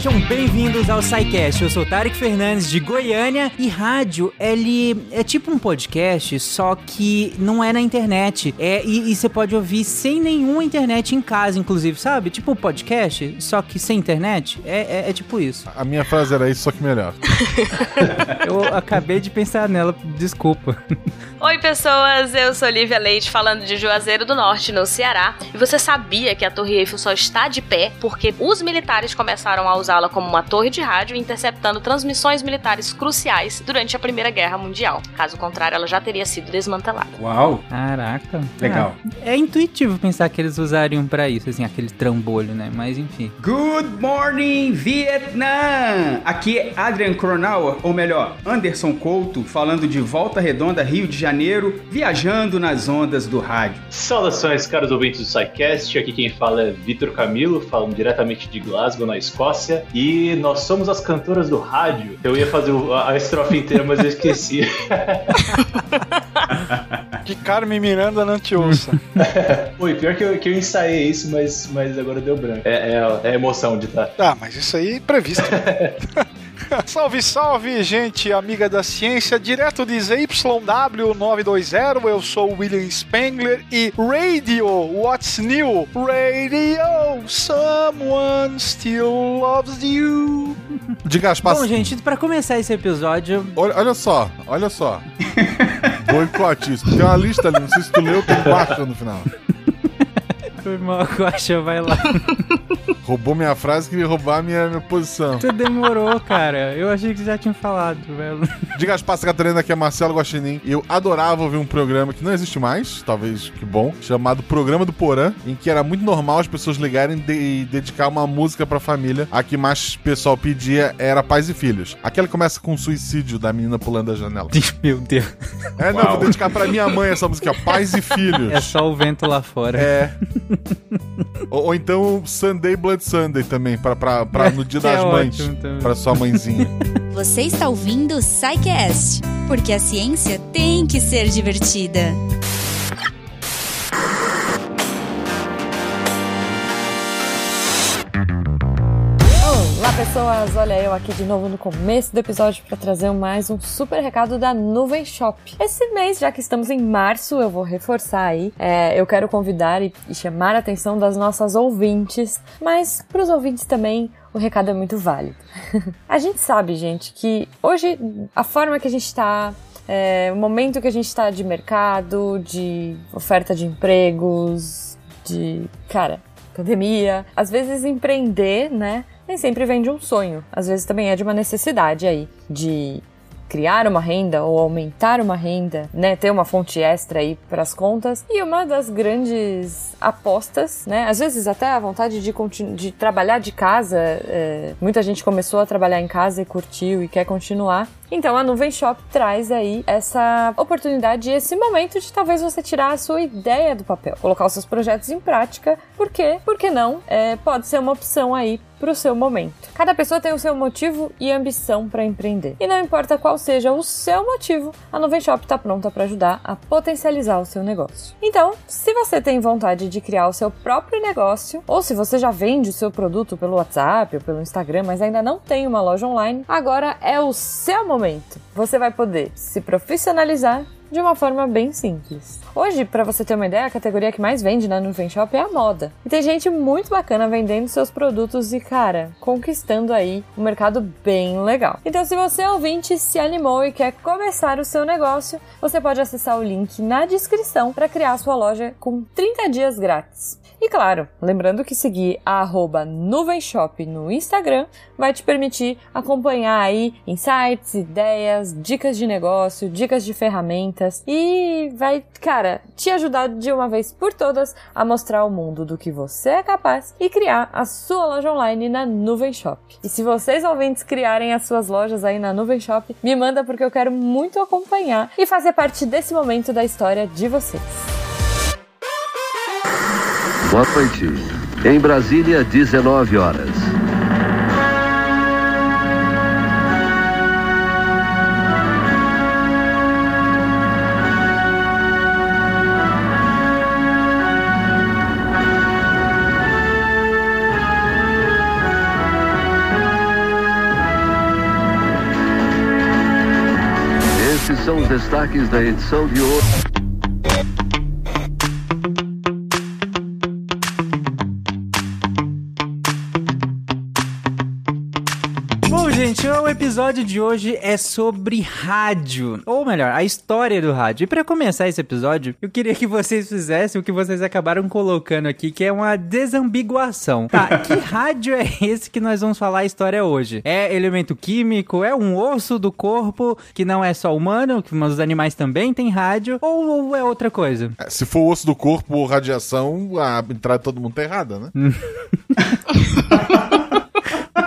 Sejam bem-vindos ao SciCast. Eu sou Tarek Fernandes de Goiânia e rádio, ele é tipo um podcast, só que não é na internet. É, e, e você pode ouvir sem nenhuma internet em casa, inclusive, sabe? Tipo um podcast, só que sem internet. É, é, é tipo isso. A minha frase era isso, só que melhor. Eu acabei de pensar nela, desculpa. Oi, pessoas! Eu sou Lívia Leite, falando de Juazeiro do Norte, no Ceará. E você sabia que a Torre Eiffel só está de pé porque os militares começaram a usá-la como uma torre de rádio, interceptando transmissões militares cruciais durante a Primeira Guerra Mundial. Caso contrário, ela já teria sido desmantelada. Uau! Caraca. Legal. Ah, é intuitivo pensar que eles usariam pra isso, assim, aquele trambolho, né? Mas enfim. Good morning, Vietnã! Aqui é Adrian Cronauer, ou melhor, Anderson Couto, falando de Volta Redonda, Rio de Janeiro, viajando nas ondas do rádio. Saudações, caros ouvintes do SciCast. Aqui quem fala é Vitor Camilo, falando diretamente de Glasgow, na Escócia. E nós somos as cantoras do rádio. Eu ia fazer a estrofe inteira, mas eu esqueci. Que Carmen Miranda não te ouça. Oi, pior que eu, que eu ensaiei isso, mas, mas agora deu branco. É, é, é emoção de estar. ah, mas isso aí é previsto. salve, salve, gente amiga da ciência, direto de ZYW920, eu sou o William Spengler e Radio, what's new? Radio, someone still loves you. Diga as Bom, passas. gente, pra começar esse episódio, Olha, olha só, olha só. Boicote isso. Tem uma lista ali, não sei se tu leu, tem quatro no final. foi mal, Coxa, vai lá. Roubou minha frase, queria roubar minha, minha posição. Tu demorou, cara. Eu achei que já tinha falado, velho. Diga as passas, Catarina, que é Marcelo Guaxinim. Eu adorava ouvir um programa que não existe mais, talvez que bom, chamado Programa do Porã, em que era muito normal as pessoas ligarem de- e dedicar uma música pra família. A que mais pessoal pedia era Pais e Filhos. Aquela que começa com o suicídio da menina pulando da janela. Meu Deus. É, não, vou dedicar pra minha mãe essa música, Pais e Filhos. É só o vento lá fora. É. ou, ou então Sunday Blood Sunday também, pra, pra, pra no dia Que é das mães. Pra sua mãezinha. Você está ouvindo o SciCast, porque a ciência tem que ser divertida. Pessoas, olha eu aqui de novo no começo do episódio para trazer mais um super recado da Nuvem Shop. Esse mês, já que estamos em março, eu vou reforçar aí, é, eu quero convidar e, e chamar a atenção das nossas ouvintes, mas para os ouvintes também o recado é muito válido. a gente sabe, gente, que hoje a forma que a gente está é, o momento que a gente está de mercado, de oferta de empregos, de cara, pandemia. Às vezes empreender, né? Nem sempre vem de um sonho. Às vezes também é de uma necessidade aí de criar uma renda ou aumentar uma renda, né, ter uma fonte extra aí para as contas. E uma das grandes apostas, né, às vezes até a vontade de, de trabalhar de casa, é, muita gente começou a trabalhar em casa e curtiu e quer continuar. Então a Nuvem Shop traz aí essa oportunidade e esse momento de talvez você tirar a sua ideia do papel, colocar os seus projetos em prática, porque, por que não? É, pode ser uma opção aí para o seu momento. Cada pessoa tem o seu motivo e ambição para empreender. E não importa qual seja o seu motivo, a Nuvem Shop está pronta para ajudar a potencializar o seu negócio. Então, se você tem vontade de criar o seu próprio negócio, ou se você já vende o seu produto pelo WhatsApp ou pelo Instagram, mas ainda não tem uma loja online, agora é o seu momento. Você vai poder se profissionalizar de uma forma bem simples. Hoje, para você ter uma ideia, a categoria que mais vende na Nuvem Shop é a moda. E tem gente muito bacana vendendo seus produtos e, cara, conquistando aí um mercado bem legal. Então, se você ouvinte se animou e quer começar o seu negócio, você pode acessar o link na descrição para criar sua loja com 30 dias grátis. E claro, lembrando que seguir a arroba Nuvenshop no Instagram vai te permitir acompanhar aí insights, ideias, dicas de negócio, dicas de e vai, cara, te ajudar de uma vez por todas a mostrar ao mundo do que você é capaz e criar a sua loja online na Nuvem Shop. E se vocês ouvintes criarem as suas lojas aí na Nuvem Shop, me manda porque eu quero muito acompanhar e fazer parte desse momento da história de vocês. Boa noite. Em Brasília, 19 horas. Esses são os destaques da edição de episódio de hoje é sobre rádio. Ou melhor, a história do rádio. E pra começar esse episódio, eu queria que vocês fizessem o que vocês acabaram colocando aqui, que é uma desambiguação. Tá, que rádio é esse que nós vamos falar a história hoje? É elemento químico? É um osso do corpo que não é só humano, que os animais também têm rádio? Ou, ou é outra coisa? É, Se for osso do corpo ou radiação, a entrada de todo mundo tá errada, né?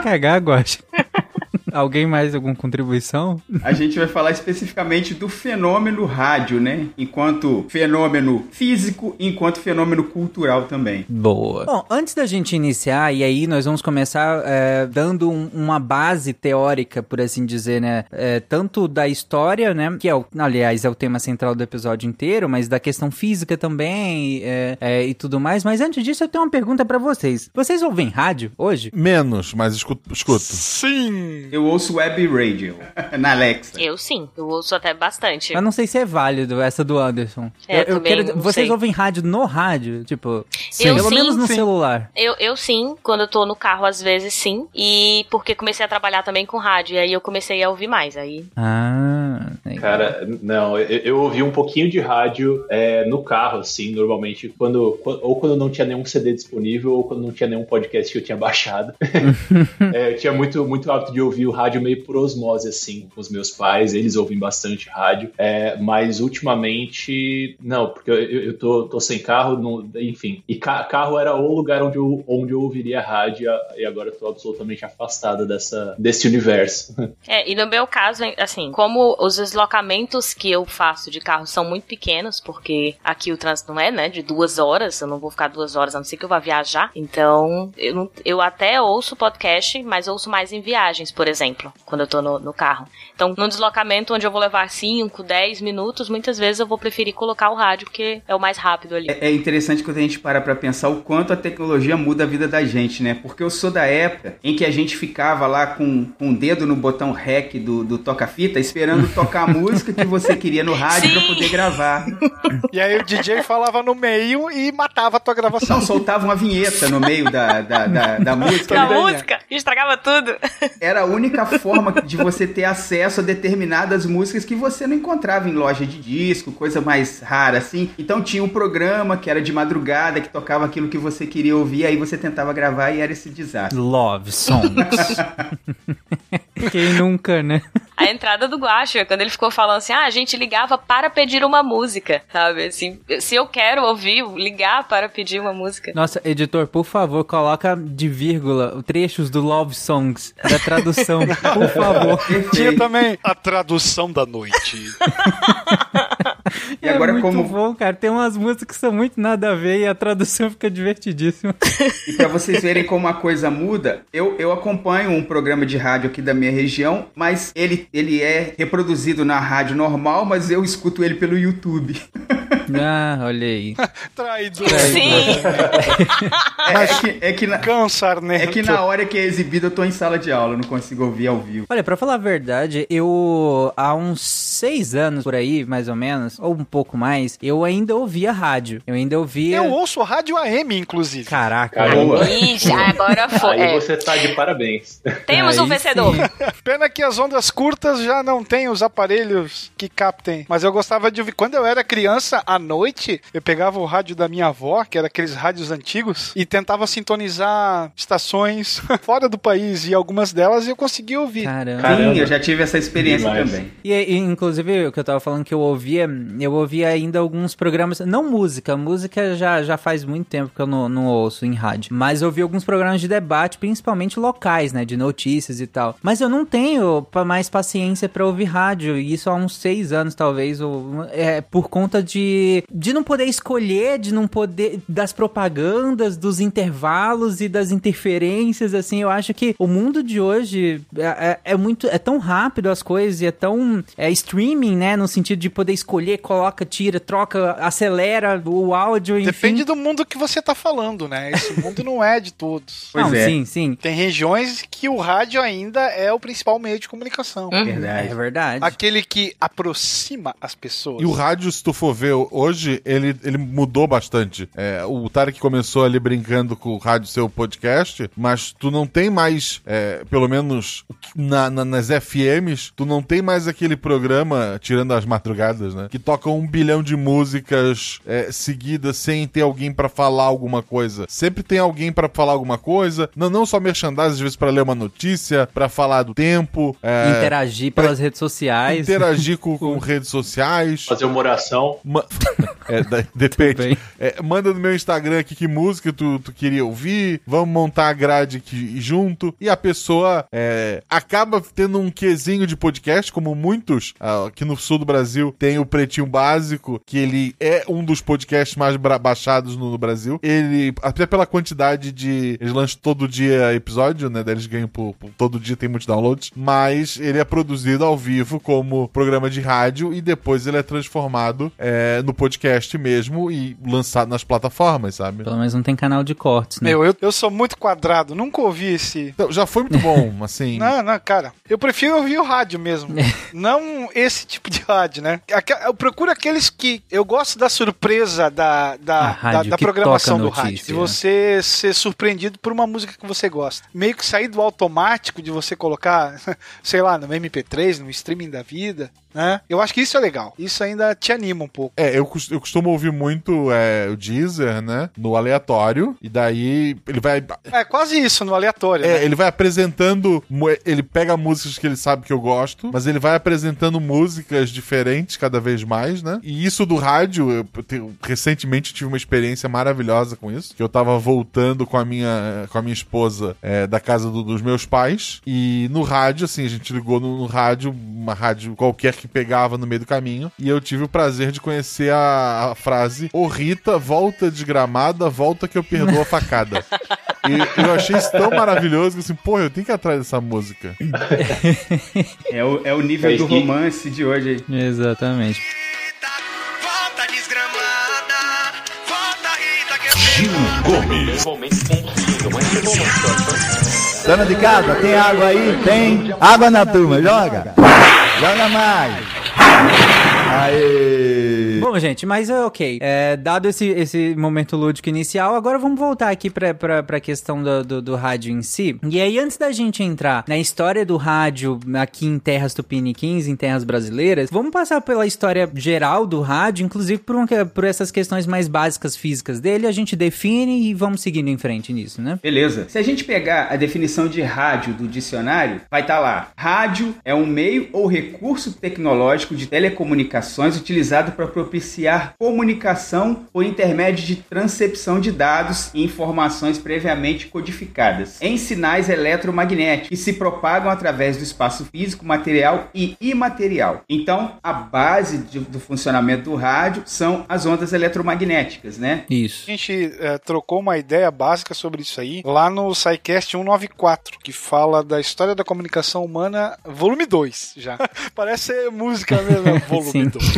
Cagar, Guaxa. Alguém mais alguma contribuição? A gente vai falar especificamente do fenômeno rádio, né? Enquanto fenômeno físico, enquanto fenômeno cultural também. Boa. Bom, antes da gente iniciar, e aí nós vamos começar é, dando um- uma base teórica, por assim dizer, né? É, tanto da história, né? Que é, o, aliás, é o tema central do episódio inteiro, mas da questão física também é, é, e tudo mais. Mas antes disso, eu tenho uma pergunta pra vocês. Vocês ouvem rádio hoje? Menos, mas escuto. escuto. Sim. Eu ouço web radio na Alexa. Eu sim, eu ouço até bastante. Eu não sei se é válido essa do Anderson. É, eu, eu quero, não vocês sei. ouvem rádio no rádio? Tipo, Eu pelo sim, menos no sim. celular. Eu, eu sim, quando eu tô no carro, às vezes sim. E porque comecei a trabalhar também com rádio, e aí eu comecei a ouvir mais. Aí. Ah, legal. Cara, não, eu, eu ouvi um pouquinho de rádio é, no carro, assim, normalmente, quando, ou quando não tinha nenhum CD disponível, ou quando não tinha nenhum podcast que eu tinha baixado. É, eu tinha muito, muito hábito de ouvir o rádio meio por osmose, assim, com os meus pais, eles ouvem bastante rádio, é, mas ultimamente, não, porque eu, eu, tô, tô sem carro, não- enfim, e ca- carro era o lugar onde eu, onde eu ouviria rádio, e agora eu tô absolutamente afastado dessa, desse universo. É, e no meu caso, assim, como os deslocamentos que eu faço de carro são muito pequenos, porque aqui o trânsito não é, né, de duas horas, eu não vou ficar duas horas, a não ser que eu vá viajar. Então, eu, eu até ouço podcast, mas ouço mais em viagens, por exemplo, quando eu tô no, no carro. Então, num deslocamento onde eu vou levar 5, 10 minutos, muitas vezes eu vou preferir colocar o rádio, porque é o mais rápido ali. É é interessante quando a gente para pra pensar o quanto a tecnologia muda a vida da gente, né? Porque eu sou da época em que a gente ficava lá com, com o dedo no botão REC do, do toca-fita, esperando tocar a música que você queria no rádio pra Sim. poder gravar. E aí o DJ falava no meio e matava a tua gravação. Não, soltava uma vinheta no meio da, da, da, da música. Da né? música, estragava tudo. Era a única forma de você ter acesso a determinadas músicas que você não encontrava em loja de disco, coisa mais rara assim. Então tinha um programa que era de madrugada, que tocava aquilo que você queria ouvir, aí você tentava gravar e era esse desastre. Love songs. Quem nunca, né? A entrada do Guacho, quando ele ficou falando assim, ah, a gente ligava para pedir uma música, sabe? Assim, se eu quero ouvir, ligar para pedir uma música. Nossa, editor, por favor, coloca de vírgula trechos do Love Songs da tradução, por favor. Tinha também a tradução da noite. E agora é muito como bom, cara. Tem umas músicas que são muito nada a ver e a tradução fica divertidíssima. E pra vocês verem como a coisa muda, eu, eu acompanho um programa de rádio aqui da minha região, mas ele, ele é reproduzido na rádio normal, mas eu escuto ele pelo YouTube. Ah, olha aí. Traidor. Sim, É, é que, é, que na, Câncer, né? é que na hora que é exibido eu tô em sala de aula, não consigo ouvir ao vivo. Olha, pra falar a verdade, eu há uns seis anos por aí, mais ou menos, ou um pouco mais, eu ainda ouvia rádio. Eu ainda ouvia. Eu ouço rádio AM, inclusive. Caraca. Caramba. Já agora foi. Aí É, você tá de parabéns. temos um Aí vencedor. sim. Pena que as ondas curtas já não têm os aparelhos que captem. Mas eu gostava de ouvir. Quando eu era criança, à noite, eu pegava o rádio da minha avó, que era aqueles rádios antigos, e tentava sintonizar estações fora do país. E algumas delas eu conseguia ouvir. Caramba. Caramba. Sim, eu já tive essa experiência Demais. também. E, e, inclusive, o que eu tava falando que eu ouvia, eu ouvia ainda alguns programas, não música, música já, já faz muito tempo que eu não, não ouço em rádio, mas eu ouvi alguns programas de debate, principalmente locais, né, de notícias e tal. Mas eu não tenho mais paciência pra ouvir rádio, e isso há uns seis anos, talvez, ou, é, por conta de de, de não poder escolher, de não poder. das propagandas, dos intervalos e das interferências, assim. Eu acho que o mundo de hoje é, é, é muito. é tão rápido as coisas e é tão. é streaming, né? No sentido de poder escolher, coloca, tira, troca, acelera o áudio, enfim. Depende do mundo que você tá falando, né? Esse mundo não é de todos. Pois não, é. sim, sim. Tem regiões que o rádio ainda é o principal meio de comunicação. Verdade. É verdade. Aquele que aproxima as pessoas. E o rádio, se tu for ver hoje, ele, ele mudou bastante. É, o Tarek começou ali brincando com o rádio ser o podcast, mas tu não tem mais, é, pelo menos na, na- nas FMs, tu não tem mais aquele programa, tirando as madrugadas, né? Que toca um bilhão de músicas é, seguidas sem ter alguém pra falar alguma coisa. Sempre tem alguém pra falar alguma coisa, não, não só merchandising, às vezes pra ler uma notícia, pra falar do tempo. é, Interagir pelas redes sociais. interagir com, com redes sociais. Fazer uma oração. Ma- É, da- depende. É, manda no meu Instagram aqui que música tu, tu queria ouvir. Vamos montar a grade aqui junto. E a pessoa é, acaba tendo um quesinho de podcast, como muitos ah, aqui no sul do Brasil tem o Pretinho Básico, que ele é um dos podcasts mais baixados no, no Brasil. Ele, até pela quantidade de. Eles lançam todo dia episódio, né? Daí eles ganham por, por- todo dia, tem muitos downloads. Mas ele é produzido ao vivo como programa de rádio e depois ele é transformado é, no podcast mesmo e lançado nas plataformas, sabe? Pelo menos não tem canal de cortes, né? Meu, eu, eu sou muito quadrado, nunca ouvi esse. Então, já foi muito bom, assim. Não, não, cara. Eu prefiro ouvir o rádio mesmo. não esse tipo de rádio, né? Aque- Eu procuro aqueles que. Eu gosto da surpresa da, da, da, da programação do notícia, rádio. De né? você ser surpreendido por uma música que você gosta. Meio que sair do automático de você colocar, sei lá, no MP3, no streaming da vida, né? Eu acho que isso é legal. Isso ainda te anima um pouco. É, eu, eu costumo ouvir muito é, o Deezer, né? No aleatório. E daí ele vai. É quase isso no aleatório. É, né? ele vai apresentando. Ele pega músicas que ele sabe que eu gosto, mas ele vai apresentando músicas diferentes cada vez mais, né? E isso do rádio, eu, te- recentemente tive uma experiência maravilhosa com isso. Que eu tava voltando com a minha, com a minha esposa é, da casa do- dos meus pais. E no rádio, assim, a gente ligou no, no rádio, uma rádio qualquer que pegava no meio do caminho. E eu tive o prazer de conhecer a, a frase: Ô Rita, volta desgramada, volta que eu perdoo a facada. E eu achei isso tão maravilhoso que assim, pô, eu tenho que ir atrás dessa música. É o, é o nível É do que- romance de hoje aí. Exatamente. Volta desgramada, volta Rita que Dona de casa, tem água aí? Tem. Água na turma, joga. Joga mais. Aê. Bom, gente, mas é ok. É, dado esse, esse momento lúdico inicial, agora vamos voltar aqui pra, pra, pra questão do, do, do rádio em si. E aí, antes da gente entrar na história do rádio aqui em terras tupiniquins, em terras brasileiras, vamos passar pela história geral do rádio, inclusive por, um, por essas questões mais básicas físicas dele, a gente define e vamos seguindo em frente nisso, né? Beleza. Se a gente pegar a definição de rádio do dicionário, vai estar lá. Rádio é um meio ou recurso tecnológico de telecomunicações utilizado para propiciar comunicação por intermédio de transcepção de dados e informações previamente codificadas em sinais eletromagnéticos que se propagam através do espaço físico, material e imaterial. Então, a base de- do funcionamento do rádio são as ondas eletromagnéticas, né? Isso. A gente é, trocou uma ideia básica sobre isso aí lá no SciCast 194, que fala da história da comunicação humana, volume 2 já. Parece ser música mesmo, volume 2.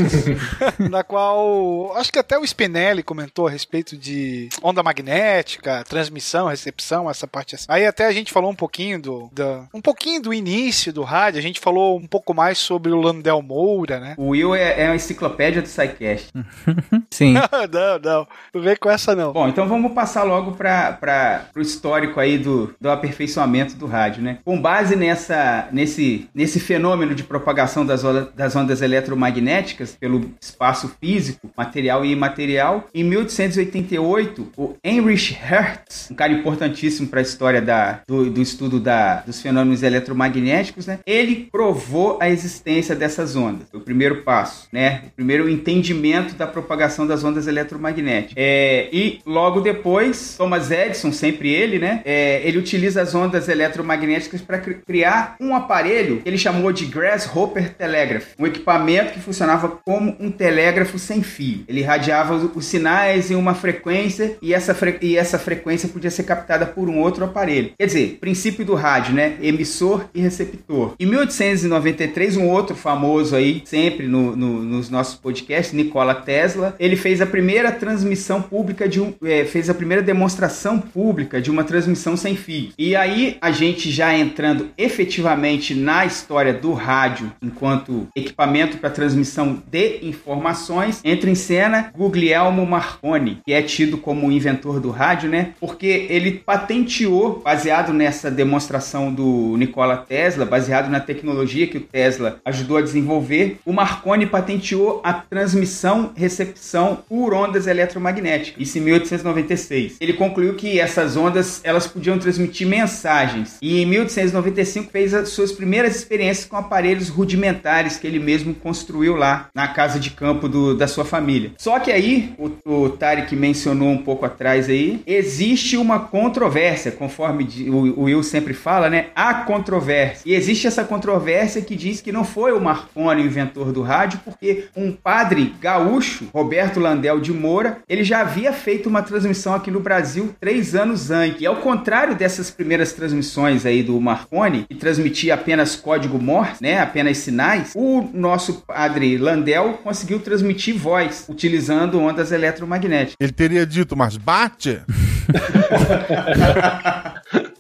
na qual acho que até o Spinelli comentou a respeito de onda magnética, transmissão, recepção, essa parte assim. Aí até a gente falou um pouquinho do, da, um pouquinho do início do rádio, a gente falou um pouco mais sobre o Landel Moura, né? O Will é, é uma enciclopédia do SciCast. Sim. não, não, não vem com essa não. Bom, então vamos passar logo para o histórico aí do, do aperfeiçoamento do rádio, né? Com base nessa, nesse, nesse fenômeno de propagação das, ondas- das ondas eletromagnéticas pelo espaço físico, material e imaterial, em 1888, o Heinrich Hertz, um cara importantíssimo para a história da, do, do estudo da, dos fenômenos eletromagnéticos, né? Ele provou a existência dessas ondas. Foi o primeiro passo, né? O primeiro entendimento da propagação das ondas eletromagnéticas. É, e logo depois, Thomas Edison, sempre ele, né? É, ele utiliza as ondas eletromagnéticas para criar um aparelho que ele chamou de Grasshopper Telegraph, um equipamento que funcionava como um telégrafo telégrafo sem fio. Ele irradiava os, sinais em uma frequência e essa, fre e essa frequência podia ser captada por um outro aparelho. Quer dizer, princípio do rádio, né? Emissor e receptor. Em 1893, um outro famoso aí, sempre no, no, nos nossos podcasts, Nikola Tesla, ele fez a primeira transmissão pública de um, é, fez a primeira demonstração pública de uma transmissão sem fio. E aí a gente já entrando efetivamente na história do rádio enquanto equipamento para transmissão de informações, entra em cena Guglielmo Marconi, que é tido como o inventor do rádio, né? Porque ele patenteou, baseado nessa demonstração do Nikola Tesla, baseado na tecnologia que o Tesla ajudou a desenvolver, o Marconi patenteou a transmissão, recepção por ondas eletromagnéticas. Isso em 1896. Ele concluiu que essas ondas elas podiam transmitir mensagens e em 1895 fez as suas primeiras experiências com aparelhos rudimentares que ele mesmo construiu lá na casa de campo do, da sua família. Só que aí, o, o Tarek mencionou um pouco atrás aí, existe uma controvérsia, conforme o, o Will sempre fala, né? Há controvérsia. E existe essa controvérsia que diz que não foi o Marconi o inventor do rádio, porque um padre gaúcho, Roberto Landel de Moura, ele já havia feito uma transmissão aqui no Brasil três anos antes. E ao contrário dessas primeiras transmissões aí do Marconi, que transmitia apenas código Morse, né? Apenas sinais, o nosso padre Landel conseguiu transmitir voz utilizando ondas eletromagnéticas. Ele teria dito, mas bate?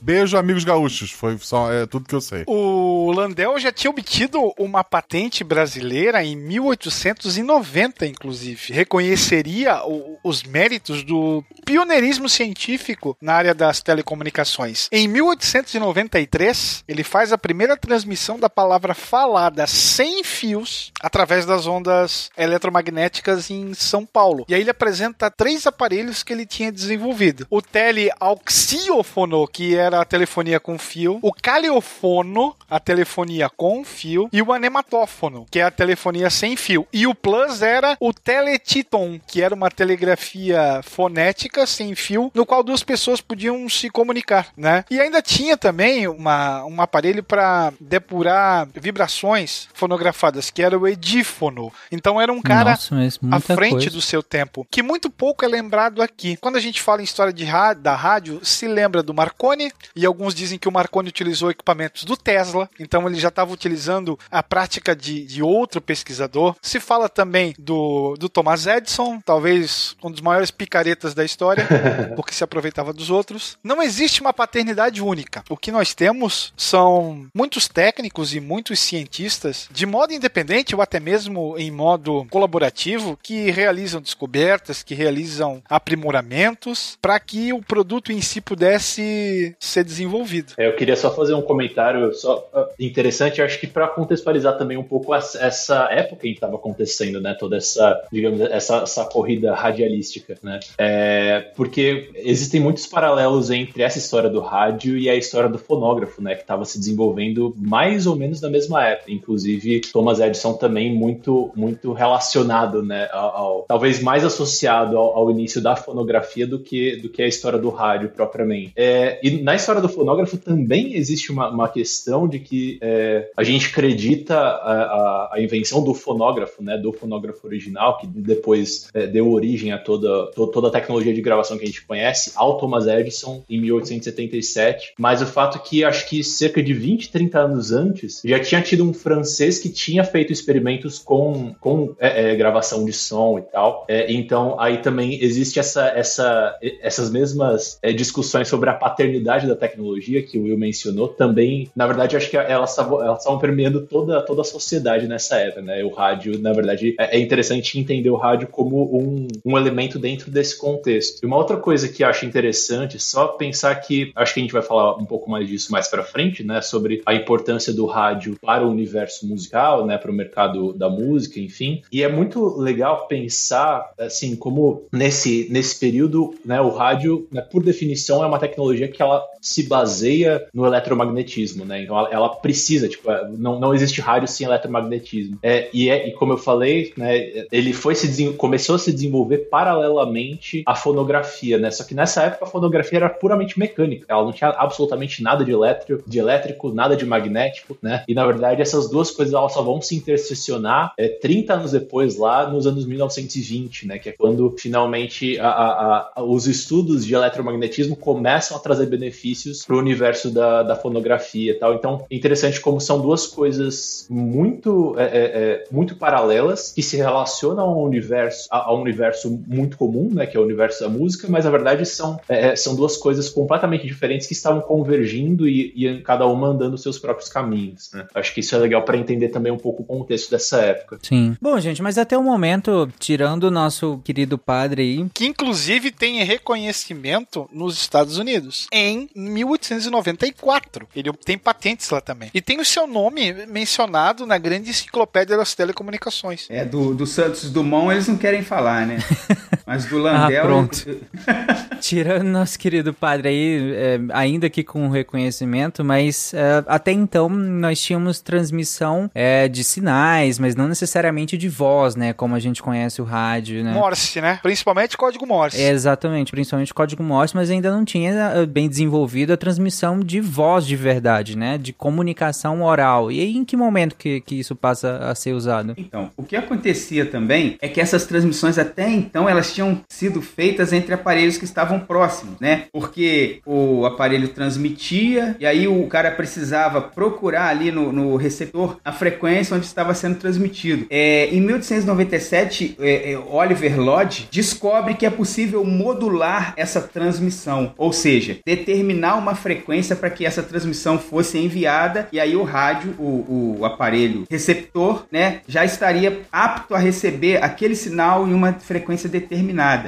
Beijo, amigos gaúchos. Foi só é, tudo que eu sei. O Landel já tinha obtido uma patente brasileira em 1890, inclusive. Reconheceria o, os méritos do pioneirismo científico na área das telecomunicações. Em 1893, ele faz a primeira transmissão da palavra falada sem fios através das ondas eletromagnéticas em São Paulo. E aí ele apresenta três aparelhos que ele tinha desenvolvido: o teleauxíofono, que era a telefonia com fio, o caleofono, a telefonia com fio, e o anematófono, que é a telefonia sem fio. E o plus era o teletiton, que era uma telegrafia fonética sem fio, no qual duas pessoas podiam se comunicar, né? E ainda tinha também uma, um aparelho para depurar vibrações fonografadas, que era o edífono. Então era um cara Nossa, à frente coisa. do seu tempo, que muito pouco é lembrado aqui. Quando a gente fala em história de da rádio, se lembra do Marconi, e alguns dizem que o Marconi utilizou equipamentos do Tesla, então ele já estava utilizando a prática de, de outro pesquisador. Se fala também do, do Thomas Edison, talvez um dos maiores picaretas da história, porque se aproveitava dos outros. Não existe uma paternidade única. O que nós temos são muitos técnicos e muitos cientistas, de modo independente ou até mesmo em modo colaborativo, que realizam descobertas, que realizam aprimoramentos para que o produto em si pudesse ser desenvolvido. É, eu queria só fazer um comentário só ah, interessante, acho que para contextualizar também um pouco essa, época em que estava acontecendo, né? Toda essa, digamos, essa, essa corrida radialística, né? É, porque existem muitos paralelos entre essa história do rádio e a história do fonógrafo, né? Que estava se desenvolvendo mais ou menos na mesma época. Inclusive, Thomas Edison também muito, muito relacionado, né? Ao, ao- talvez mais associado ao, ao início da fonografia do que, do que a história do rádio propriamente. É, e na história do fonógrafo também existe uma, uma questão de que é, a gente acredita a, a- a invenção do fonógrafo, né? Do fonógrafo original, que depois é, deu origem a toda, to- toda a tecnologia de gravação que a gente conhece, ao Thomas Edison em 1877. Mas o fato é que acho que cerca de 20, 30 anos antes já tinha tido um francês que tinha feito experimentos com, com é, é, gravação de som e tal. É, então aí também existe essa, essa, essas mesmas é, discussões sobre a paternidade da tecnologia que o Will mencionou. Também, na verdade, acho que elas estavam permeando toda, toda a sociedade nessa época, né? O rádio, na verdade, é é interessante entender o rádio como um, um elemento dentro desse contexto. E uma outra coisa que eu acho interessante, só pensar que acho que a gente vai falar um pouco mais disso mais para frente, né, sobre a importância do rádio para o universo musical, né, para o mercado da música, enfim. E é muito legal pensar assim como nesse nesse período, né, o rádio, né, por definição, é uma tecnologia que ela se baseia no eletromagnetismo, né? Então ela, ela precisa, tipo, não, não existe rádio sem eletromagnetismo. É, e, é, e como eu falei, né, ele foi se começou a se desenvolver paralelamente à fonografia, né? Só que nessa época a fonografia era puramente mecânica, ela não tinha absolutamente nada de elétrico, de elétrico, nada de magnético, né? E na verdade essas duas coisas elas só vão se intersecionar é, 30 anos depois, lá nos anos 1920, né? Que é quando finalmente a, a, a, os estudos de eletromagnetismo começam a trazer benefícios para o universo da, da fonografia e tal. Então, é interessante como são duas coisas muito, é, é, é muito paralelas que se relacionam ao universo, a, a, um universo muito comum, né? Que é o universo da música, mas na verdade são, é, é, são duas coisas completamente diferentes que estavam convergindo e, e cada uma andando seus próprios caminhos. Né? Acho que isso é legal para entender também um pouco o contexto dessa época. Sim. Bom, gente, mas até o momento, tirando o nosso querido padre aí. Que inclusive tem reconhecimento nos Estados Unidos em 1894. Ele tem patentes lá também. E tem o seu nome mencionado na grande enciclopédia das telecomunicações. É, do, do Santos Dumont eles não querem falar, né? Mas do Landel. ah, pronto. Tirando nosso querido padre aí, é, ainda que com reconhecimento, mas é, até então nós tínhamos transmissão é, de sinais, mas não necessariamente de voz, né? Como a gente conhece o rádio, né? Morse, né? Principalmente código Morse. É, exatamente, principalmente código Morse, mas ainda não tinha é, bem desenvolvido a transmissão de voz de verdade, né? De comunicação oral. E aí, em que momento que, que isso passa a ser usado? Então, o que acontecia também é que essas transmissões até então elas tinham sido feitas entre aparelhos que estavam próximos, né? Porque o aparelho transmitia e aí o cara precisava procurar ali no, no receptor a frequência onde estava sendo transmitido. É, em 1897, é, é, Oliver Lodge descobre que é possível modular essa transmissão, ou seja, determinar uma frequência para que essa transmissão fosse enviada e aí o rádio, o, o aparelho receptor, né, já estaria apto a receber aquele sinal em uma frequência determinada.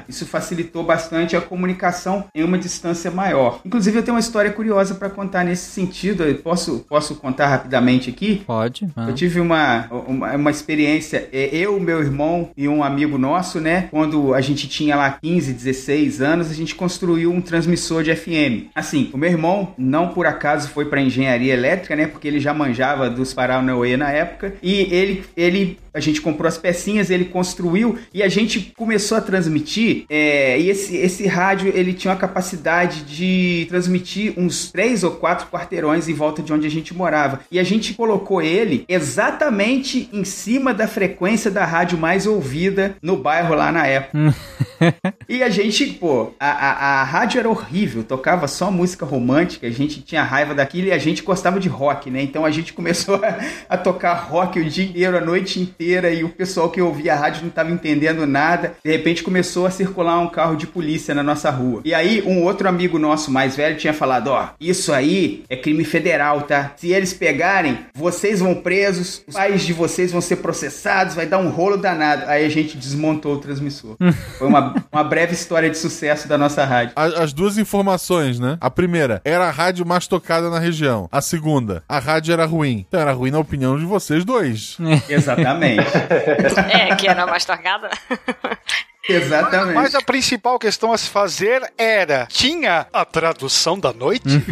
Isso facilitou bastante a comunicação em uma distância maior. Inclusive, eu tenho uma história curiosa para contar nesse sentido. Eu posso, posso contar rapidamente aqui? Pode. Ah. Eu tive uma, uma, uma, experiência, é, eu, meu irmão e um amigo nosso, né? Quando a gente tinha lá 15, 16 anos, a gente construiu um transmissor de FM. Assim, o meu irmão não por acaso foi para engenharia elétrica, né? Porque ele já manjava dos Paranauê na época. E ele, ele a gente comprou as pecinhas, ele construiu e a gente começou a transmitir. É, e esse, esse rádio ele tinha a capacidade de transmitir uns três ou quatro quarteirões em volta de onde a gente morava. E a gente colocou ele exatamente em cima da frequência da rádio mais ouvida no bairro lá na época. e a gente, pô, a, a, a rádio era horrível, tocava só música romântica, a gente tinha raiva daquilo e a gente gostava de rock, né? Então a gente começou a, a tocar rock o dia inteiro, a noite inteira inteira e o pessoal que ouvia a rádio não estava entendendo nada. De repente começou a circular um carro de polícia na nossa rua. E aí um outro amigo nosso mais velho tinha falado: ó, isso aí é crime federal, tá? Se eles pegarem, vocês vão presos, os pais de vocês vão ser processados, vai dar um rolo danado. Aí a gente desmontou o transmissor. Foi uma, uma breve história de sucesso da nossa rádio. As, as duas informações, né? A primeira, era a rádio mais tocada na região. A segunda, a rádio era ruim. Então era ruim na opinião de vocês dois. Exatamente. É, que era mais tocada. Exatamente. Mas a principal questão a se fazer era: tinha a tradução da noite?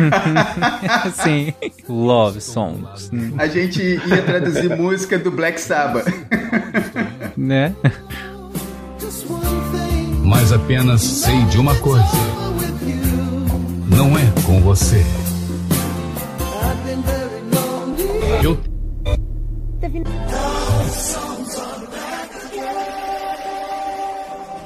Sim. Love songs. A gente ia traduzir música do Black Sabbath. né? Mas apenas sei de uma coisa: não é com você. Eu So.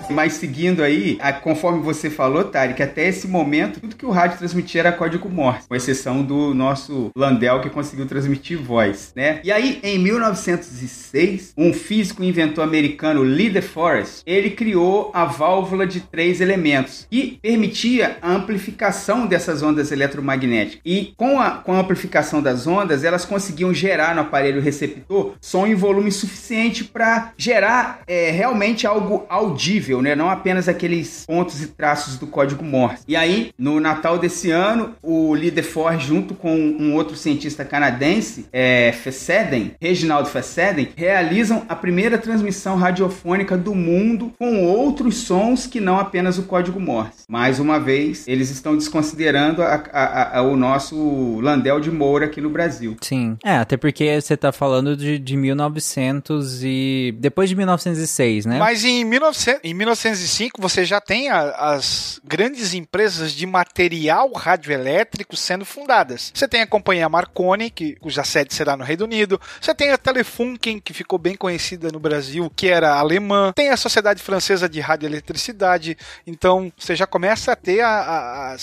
Mas seguindo aí, a, conforme você falou, Tarek, até esse momento, tudo que o rádio transmitia era código Morse, com exceção do nosso Landel que conseguiu transmitir voz, né? E aí, em 1906, um físico inventor americano, Lee De Forest, ele criou a válvula de três elementos e permitia a amplificação dessas ondas eletromagnéticas. E com a, com a amplificação das ondas, elas conseguiam gerar no aparelho receptor som em volume suficiente para gerar é, realmente algo audível né? Não apenas aqueles pontos e traços do código Morse. E aí, no Natal desse ano, o líder Ford, junto com um outro cientista canadense, é, Fessenden, Reginald Fessenden, realizam a primeira transmissão radiofônica do mundo com outros sons que não apenas o código Morse. Mais uma vez, eles estão desconsiderando a, a, a, o nosso Landel de Moura aqui no Brasil. Sim. É, até porque você tá falando de, de 1900 e... depois de 1906, né? Mas em, 1900, em 1905 você já tem a, as grandes empresas de material radioelétrico sendo fundadas. Você tem a companhia Marconi, que, cuja sede será no Reino Unido. Você tem a Telefunken, que ficou bem conhecida no Brasil, que era alemã. Tem a Sociedade Francesa de Radioeletricidade. Então você já começa a ter a, a,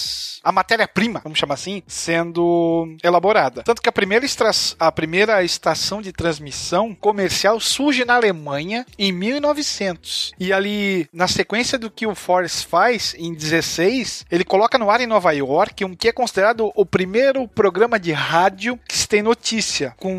a matéria-prima, vamos chamar assim, sendo elaborada. Tanto que a primeira, extra, a primeira estação de transmissão comercial surge na Alemanha em 1900. E ali, na sequência do que o Forrest faz, em 16, ele coloca no ar em Nova York um que é considerado o primeiro programa de rádio que se tem notícia, com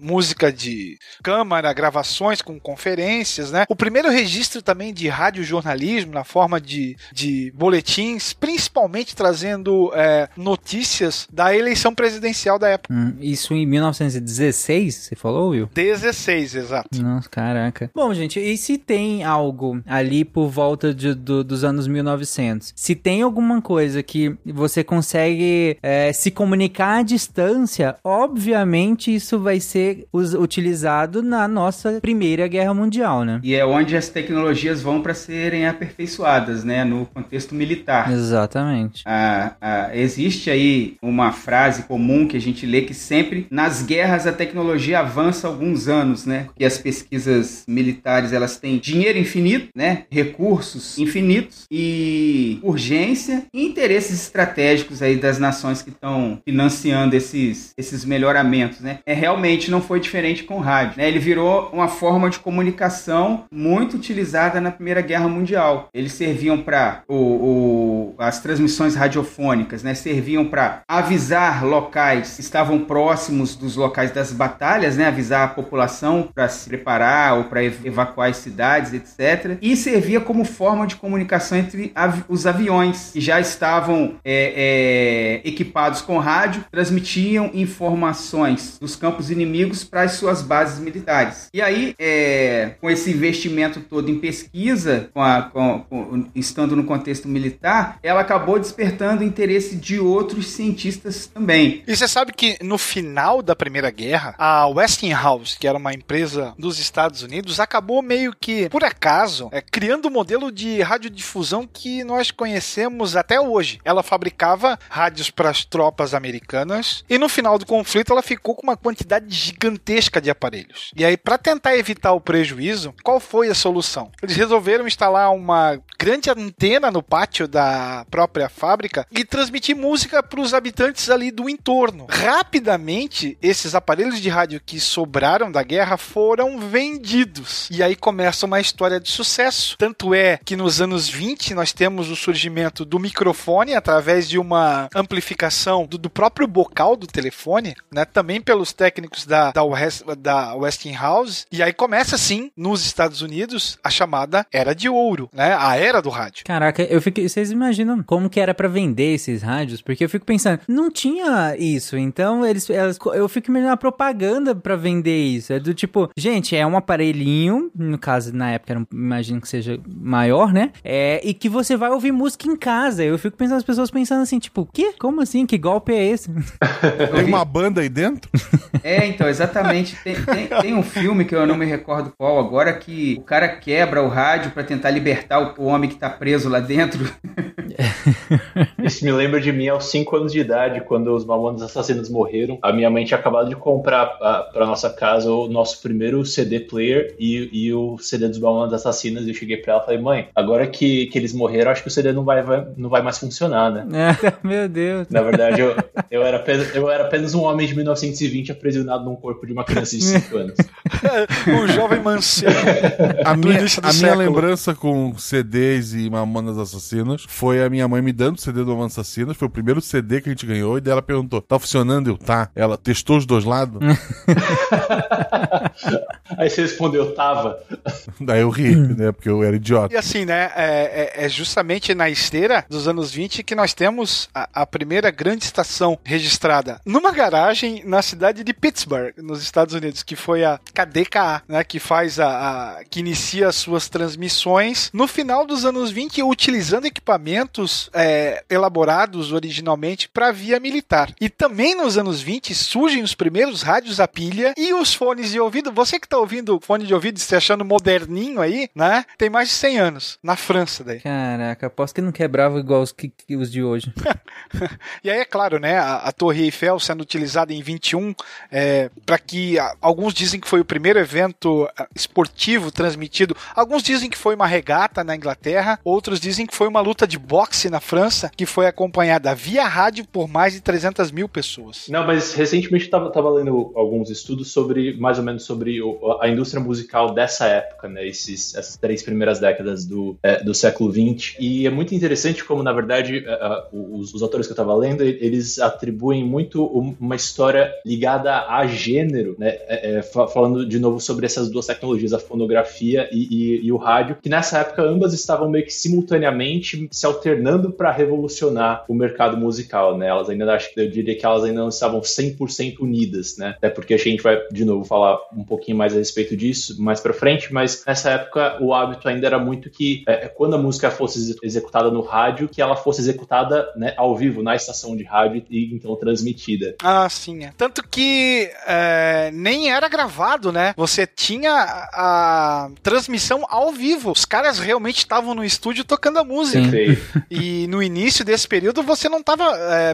música de câmara, gravações, com conferências, né? O primeiro registro também de radiojornalismo na forma de, de boletins, principalmente trazendo é, notícias da eleição presidencial da época. Hum, isso em 1916, você falou, Will? 16, exato. Nossa, caraca. Bom, gente, e se tem algo ali por volta de, do, dos anos 1900? Se tem alguma coisa que você consegue é, se comunicar à distância, obviamente isso vai ser us, utilizado na nossa Primeira Guerra Mundial, né? E é onde as tecnologias vão para serem aperfeiçoadas, né? No contexto militar. Exatamente. Ah, ah, existe aí uma frase comum que a gente lê que sempre nas guerras a tecnologia avança alguns anos, né? E as pesquisas militares elas têm dinheiro infinito, né? Recursos infinitos e urgência e interesses estratégicos aí das nações que estão financiando esses, esses melhoramentos, né? É realmente não foi diferente com o rádio, né? Ele virou uma forma de comunicação muito utilizada na Primeira Guerra Mundial. Eles serviam para o, o, as transmissões radiofônicas, né? Serviam para avisar locais que estavam próximos dos locais das batalhas, né? Avisar a população para se preparar ou para evacuar as cidades, etc. E servia como forma de comunicação entre av os aviões que já estavam é, é, equipados com rádio, transmitiam informações dos campos inimigos para as suas bases militares. E aí, é, com esse investimento todo em pesquisa, com a, com, com, estando no contexto militar, ela acabou despertando o interesse de outros cientistas também. E você sabe que no final da Primeira Guerra, a Westinghouse, que era uma empresa dos Estados Unidos, acabou meio que, por acaso, é, criando modelo de radiodifusão que nós conhecemos até hoje. Ela fabricava rádios para as tropas americanas e no final do conflito ela ficou com uma quantidade gigantesca de aparelhos. E aí, para tentar evitar o prejuízo, qual foi a solução? Eles resolveram instalar uma grande antena no pátio da própria fábrica e transmitir música para os habitantes ali do entorno. Rapidamente, esses aparelhos de rádio que sobraram da guerra foram vendidos. E aí começa uma história de sucesso. Tanto é que nos anos 20 nós temos o surgimento do microfone através de uma amplificação do, do próprio bocal do telefone, né? Também pelos técnicos da, da, West, da Westinghouse. E aí começa, sim, nos Estados Unidos, a chamada Era de Ouro, né? A era do rádio. Caraca, eu fico, vocês imaginam como que era para vender esses rádios? Porque eu fico pensando, não tinha isso, então eles, elas, eu fico imaginando a propaganda para vender isso. É do tipo, gente, é um aparelhinho, no caso, na época, era, imagino que seja maior, né? É, e que você vai ouvir música em casa. Eu fico pensando, as pessoas pensando assim, tipo, que? Como assim? Que golpe é esse? Tem uma banda aí dentro? É, então, exatamente. Tem, tem, tem, um filme que eu não me recordo qual agora, que o cara quebra o rádio para tentar libertar o, o, homem que tá preso lá dentro. Isso me lembra de mim aos 5 anos de idade, quando os Mamonas Assassinos morreram. A minha mãe tinha acabado de comprar para nossa casa o nosso primeiro CD player e, e o CD dos Mamonas Assassinos. E eu cheguei pra ela e falei, mãe, agora que, que eles morreram, acho que o CD não vai, vai não vai mais funcionar, né? É, meu Deus. Na verdade, eu, eu, era apenas, eu era apenas um homem de 1920 aprisionado num corpo de uma criança de 5 anos. o jovem mancebo. A minha, a minha lembrança com CDs e Mamonas Assassinos foi a, minha mãe me dando o CD do Avança Assassinas, foi o primeiro CD que a gente ganhou, e daí ela perguntou: tá funcionando? Eu, tá. Ela testou os dois lados? Aí você respondeu, tava. daí eu ri, né? Porque eu era idiota. E assim, né? É, é- é justamente na esteira dos anos 20 que nós temos a, a primeira grande estação registrada numa garagem na cidade de Pittsburgh, nos Estados Unidos, que foi a KDKA, né? Que faz a, a- que inicia as suas transmissões no final dos anos 20, utilizando equipamentos é, elaborados originalmente para via militar. E também nos anos 20 surgem os primeiros rádios a pilha e os fones de ouvido. Você que tá ouvindo fone de ouvido e se achando moderninho aí, né? Tem mais de 100 anos, na França daí. Caraca, aposto que não quebrava igual os, que, que os de hoje. E aí, é claro, né, a, a Torre Eiffel sendo utilizada em 21, é, para que a- alguns dizem que foi o primeiro evento ah, esportivo transmitido, alguns dizem que foi uma regata na Inglaterra, outros dizem que foi uma luta de boxe na França, que foi acompanhada via rádio por mais de 300 mil pessoas. Não, mas recentemente eu tava, tava lendo alguns estudos sobre, mais ou menos, sobre o- a indústria musical dessa época, né? Esses, essas três primeiras décadas do, é, do século XX. E é muito interessante como, na verdade, é, é, os, os autores que eu tava lendo, eles atribuem muito um- uma história ligada a gênero, né? É, fa- falando de novo sobre essas duas tecnologias, a fonografia e, e- e o rádio, que nessa época ambas estavam meio que simultaneamente se alternando para revolucionar o mercado musical, né? Elas ainda acho que eu diria que elas ainda não estavam 100% unidas, né? Até porque a gente vai de novo falar um pouquinho mais a respeito disso mais para frente, mas nessa época o hábito ainda era muito que é, quando a música fosse exe- executada no rádio, que ela fosse executada né, ao vivo na estação de rádio e então transmitida. Ah, sim. é. Tanto que é, nem era gravado, né? Você tinha a, a transmissão ao vivo. Os caras realmente estavam no estúdio tocando a música. Perfeito. E no início desse período você não estava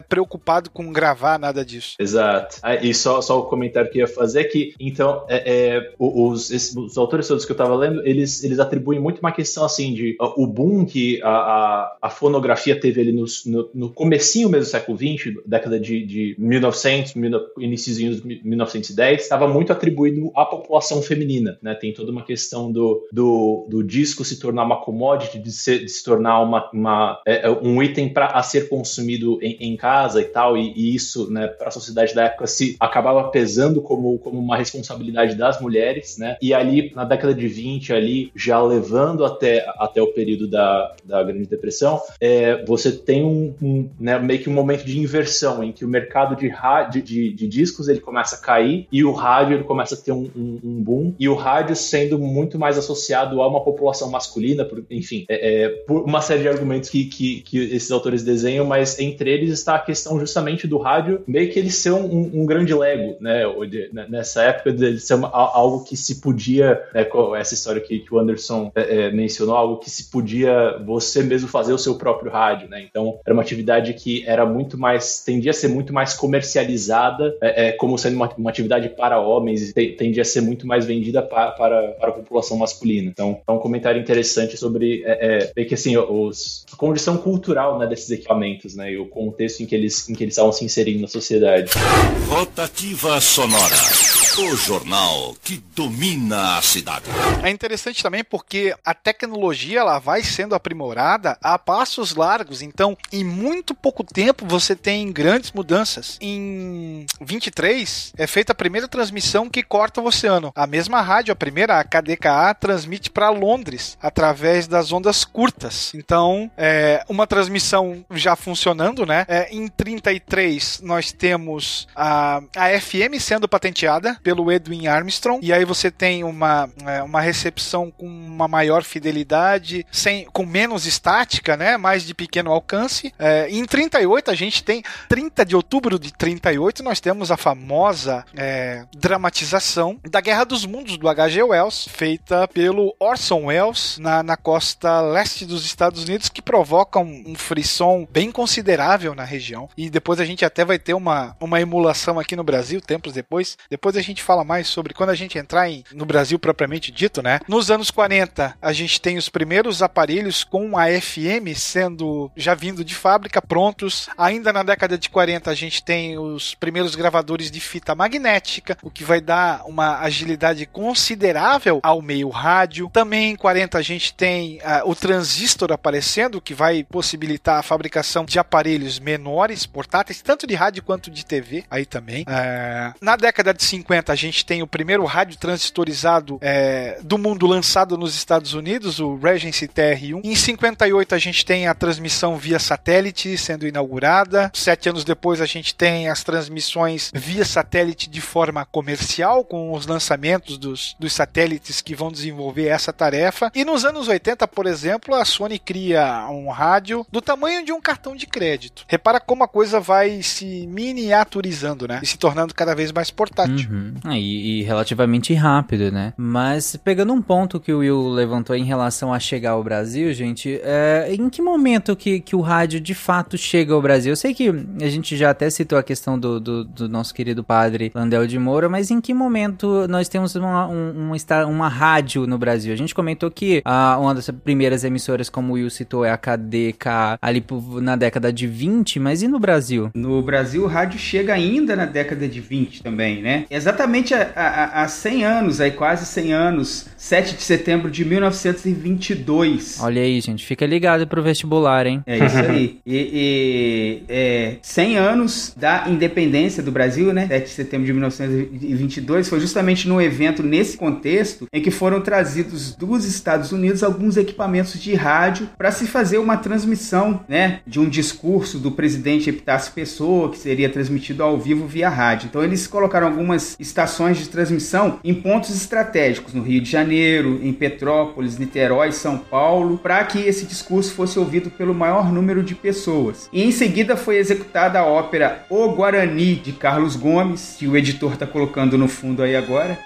preocupado com gravar nada disso. Exato. Ah, E só, só o comentário que eu ia fazer é que, então, é, é, os, esses- os autores todos que eu tava lendo, eles, eles atribuem muito uma questão, assim, de ah, o boom que a, a, a fonografia teve ali nos- no, no comecinho mesmo do século XX, década de, de 1900, iníciozinho de 1910, estava muito atribuído à população feminina, né? Tem toda uma questão do, do, do disco se tornar uma commodity, de se, de se tornar uma, uma, é, é, um item para a ser consumido em, em casa e tal, e, e isso, né, para a sociedade da época se acabava pesando como, como uma responsabilidade das mulheres, né? E ali na década de 20 ali, já levando até, até o período da, da Grande Depressão, é, você tem um, um, né, meio que um momento de inversão em que o mercado de, rádio, de, de discos ele começa a cair e o rádio ele começa a ter um, um, um boom e o rádio sendo muito mais associado a uma população masculina, por, enfim, é, é, por uma série de argumentos que, que, que esses autores desenham, mas entre eles está a questão justamente do rádio meio que ele ser um, grande lego, né? né, Nessa época de ele ser algo que se podia, né, essa história que, que o Anderson é, é, mencionou, algo que se podia você mesmo fazer o seu próprio rádio, né? Então era uma atividade que era muito mais, tendia a ser muito mais comercializada, é, é, como sendo uma, uma atividade para homens e te- tendia a ser muito mais vendida pa- para, para a população masculina. Então é um comentário interessante sobre é, é, que assim os, a condição cultural né, desses equipamentos, né? E o contexto em que eles em que eles estavam se inserindo na sociedade. Rotativa Sonora. O jornal que domina a cidade. É interessante também porque a tecnologia ela vai sendo aprimorada a passos largos. Então, em muito pouco tempo você tem grandes mudanças. Em 23 é feita a primeira transmissão que corta o oceano. A mesma rádio, a primeira, a KDKA, transmite para Londres através das ondas curtas. Então, é uma transmissão já funcionando, né? É, em 33 nós temos a, a FM sendo patenteada pelo Edwin Armstrong e aí você tem uma, é, uma recepção com uma maior fidelidade, sem, com menos estática, né? Mais de pequeno alcance. É, em 38 a gente tem 30 de outubro de 38 nós temos a famosa é, dramatização da Guerra dos Mundos do H.G. Wells, feita pelo Orson Welles na, na costa leste dos Estados Unidos, que provoca um, um frisson bem considerável na região. E depois a gente até vai ter uma, uma emulação aqui no Brasil, tempos depois. Depois a gente gente fala mais sobre quando a gente entrar em, no Brasil propriamente dito, né? Nos anos 40, a gente tem os primeiros aparelhos com a FM sendo já vindo de fábrica, prontos. Ainda na década de 40, a gente tem os primeiros gravadores de fita magnética, o que vai dar uma agilidade considerável ao meio rádio. Também em 40 a gente tem uh, o transistor aparecendo, que vai possibilitar a fabricação de aparelhos menores, portáteis, tanto de rádio quanto de TV, aí também. Uh, na década de 50 a gente tem o primeiro rádio transistorizado uh, do mundo lançado nos Estados Unidos, o Regency TR-1. Em 58 a gente tem a transmissão via satélite sendo inaugurada. Sete anos depois a gente tem as transmissões via satélite de forma comercial, com os lançamentos dos, dos satélites que vão desenvolver essa tarefa. E nos anos 80, por exemplo, a Sony cria um rádio do tamanho de um cartão de crédito. Repara como a coisa vai se miniaturizando, né? E se tornando cada vez mais portátil. Uhum. Ah, e, e, relativamente rápido, né? Mas pegando um ponto que o Will levantou em relação a chegar ao Brasil, gente, é, em que momento que, que o rádio de fato chega ao Brasil? Eu sei que a gente já até citou a questão do, do, do nosso querido padre Landel de Moura, mas em que momento nós temos uma, um, uma, uma rádio no Brasil? A gente comentou que a, uma das primeiras emissoras, como o Will citou, é a KDK ali na década de 20, mas e no Brasil? No Brasil, o rádio chega ainda na década de 20 também, né? Exatamente há 100 anos, aí quase 100 anos, 7 de setembro de 1922. Olha aí, gente, fica ligado pro vestibular, hein? É isso aí. e, e é, 100 anos da independência do Brasil, né? 7 de setembro de 1922, foi justamente no evento, nesse contexto, em que foram trazidos dos Estados Unidos alguns equipamentos de rádio para se fazer uma transmissão, né? De um discurso do presidente Epitácio Pessoa, que seria transmitido ao vivo via rádio. Então eles colocaram algumas estações de transmissão em pontos estratégicos, no Rio de Janeiro, em Petrópolis, Niterói, São Paulo, para que esse discurso fosse ouvido pelo maior número de pessoas. E em seguida foi executada a ópera O Guarani, de Carlos Gomes, que o editor está colocando no fundo aí agora.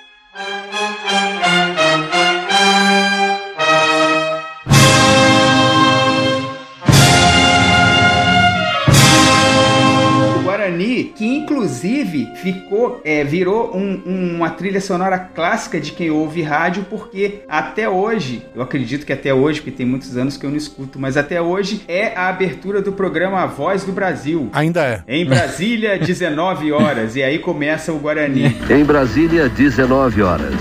Que inclusive ficou, é, virou um, um, uma trilha sonora clássica de quem ouve rádio, porque até hoje, eu acredito que até hoje, porque tem muitos anos que eu não escuto, mas até hoje é a abertura do programa A Voz do Brasil. Ainda é. Em Brasília, 19 horas, e aí começa o Guarani. Em Brasília, 19 horas.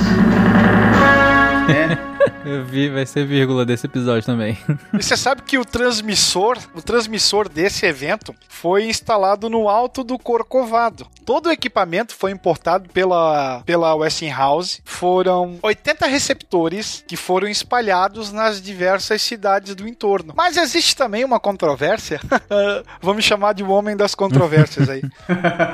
É. Eu vi, vai ser vírgula desse episódio também. E você sabe que o transmissor, o transmissor desse evento foi instalado no alto do Corcovado. Todo o equipamento foi importado pela, pela Westinghouse. Foram 80 receptores que foram espalhados nas diversas cidades do entorno. Mas existe também uma controvérsia. Vamos chamar de o homem das controvérsias aí.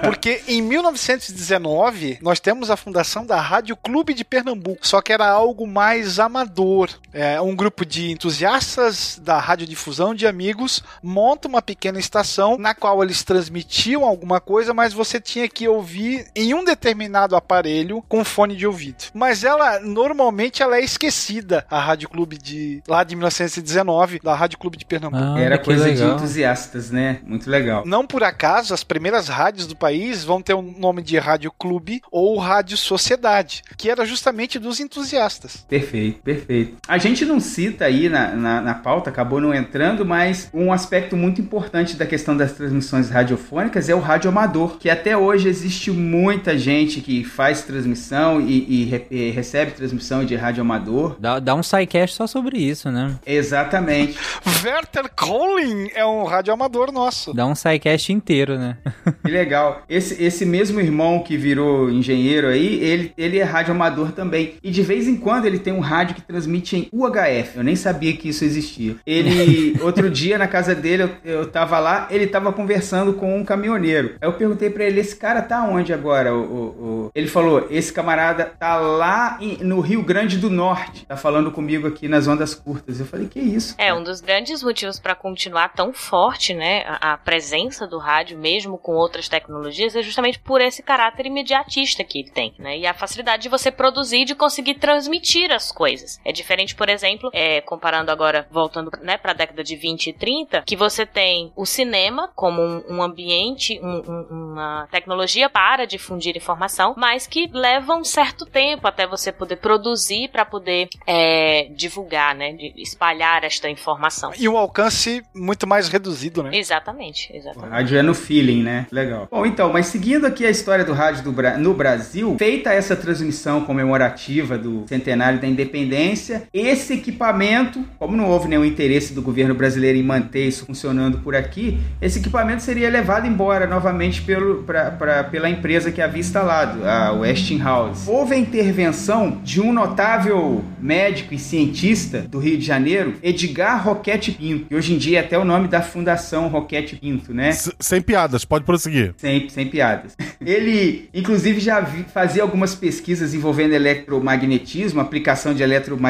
Porque em 1919 nós temos a fundação da Rádio Clube de Pernambuco. Só que era algo mais amador. É, um grupo de entusiastas da radiodifusão de amigos monta uma pequena estação na qual eles transmitiam alguma coisa, mas você tinha que ouvir em um determinado aparelho com fone de ouvido. Mas ela normalmente ela é esquecida, a Rádio Clube de lá de 1919, da Rádio Clube de Pernambuco. Ah, Era coisa legal. de entusiastas, né? Muito legal. Não por acaso as primeiras rádios do país vão ter o um nome de Rádio Clube ou Rádio Sociedade, que era justamente dos entusiastas. Perfeito, perfeito. A gente não cita aí na, na, na pauta, acabou não entrando, mas um aspecto muito importante da questão das transmissões radiofônicas é o rádio amador, que até hoje existe muita gente que faz transmissão e, e, re, e recebe transmissão de rádio amador. Dá, dá um sidecast só sobre isso, né? Exatamente. Werther Collin é um rádio amador nosso. Dá um sidecast inteiro, né? que legal. Esse, esse mesmo irmão que virou engenheiro aí, ele, ele é rádio amador também. E de vez em quando ele tem um rádio que transmite em UHF. Eu nem sabia que isso existia. Ele, outro dia na casa dele, eu, eu tava lá, ele tava conversando com um caminhoneiro. Aí eu perguntei para ele, esse cara tá onde agora? O, o, o... Ele falou, esse camarada tá lá em, no Rio Grande do Norte. Tá falando comigo aqui nas ondas curtas. Eu falei, que isso? É, um dos grandes motivos para continuar tão forte, né, a, a, presença do rádio, mesmo com outras tecnologias, é justamente por esse caráter imediatista que ele tem, né? E a facilidade de você produzir e de conseguir transmitir as coisas. É diferente, por exemplo, é, comparando agora, voltando né, para a década de 20 e 30, que você tem o cinema como um, um ambiente, um, um, uma tecnologia para difundir informação, mas que leva um certo tempo até você poder produzir para poder é, divulgar, né, espalhar esta informação. E um alcance muito mais reduzido, né? Exatamente, O exatamente. rádio é no feeling, né? Legal. Bom, então, mas seguindo aqui a história do rádio do Bra- no Brasil, feita essa transmissão comemorativa do centenário da independência, esse equipamento, como não houve nenhum interesse do governo brasileiro em manter isso funcionando por aqui, esse equipamento seria levado embora novamente pelo, pra, pra- pela empresa que havia instalado, a Westinghouse. Houve a intervenção de um notável médico e cientista do Rio de Janeiro, Edgar Roquete Pinto, que hoje em dia é até o nome da Fundação Roquete Pinto, né? S- Sem piadas, pode prosseguir. Sem, sem piadas. Ele, inclusive, já vi- fazia algumas pesquisas envolvendo eletromagnetismo, aplicação de eletromagnetismo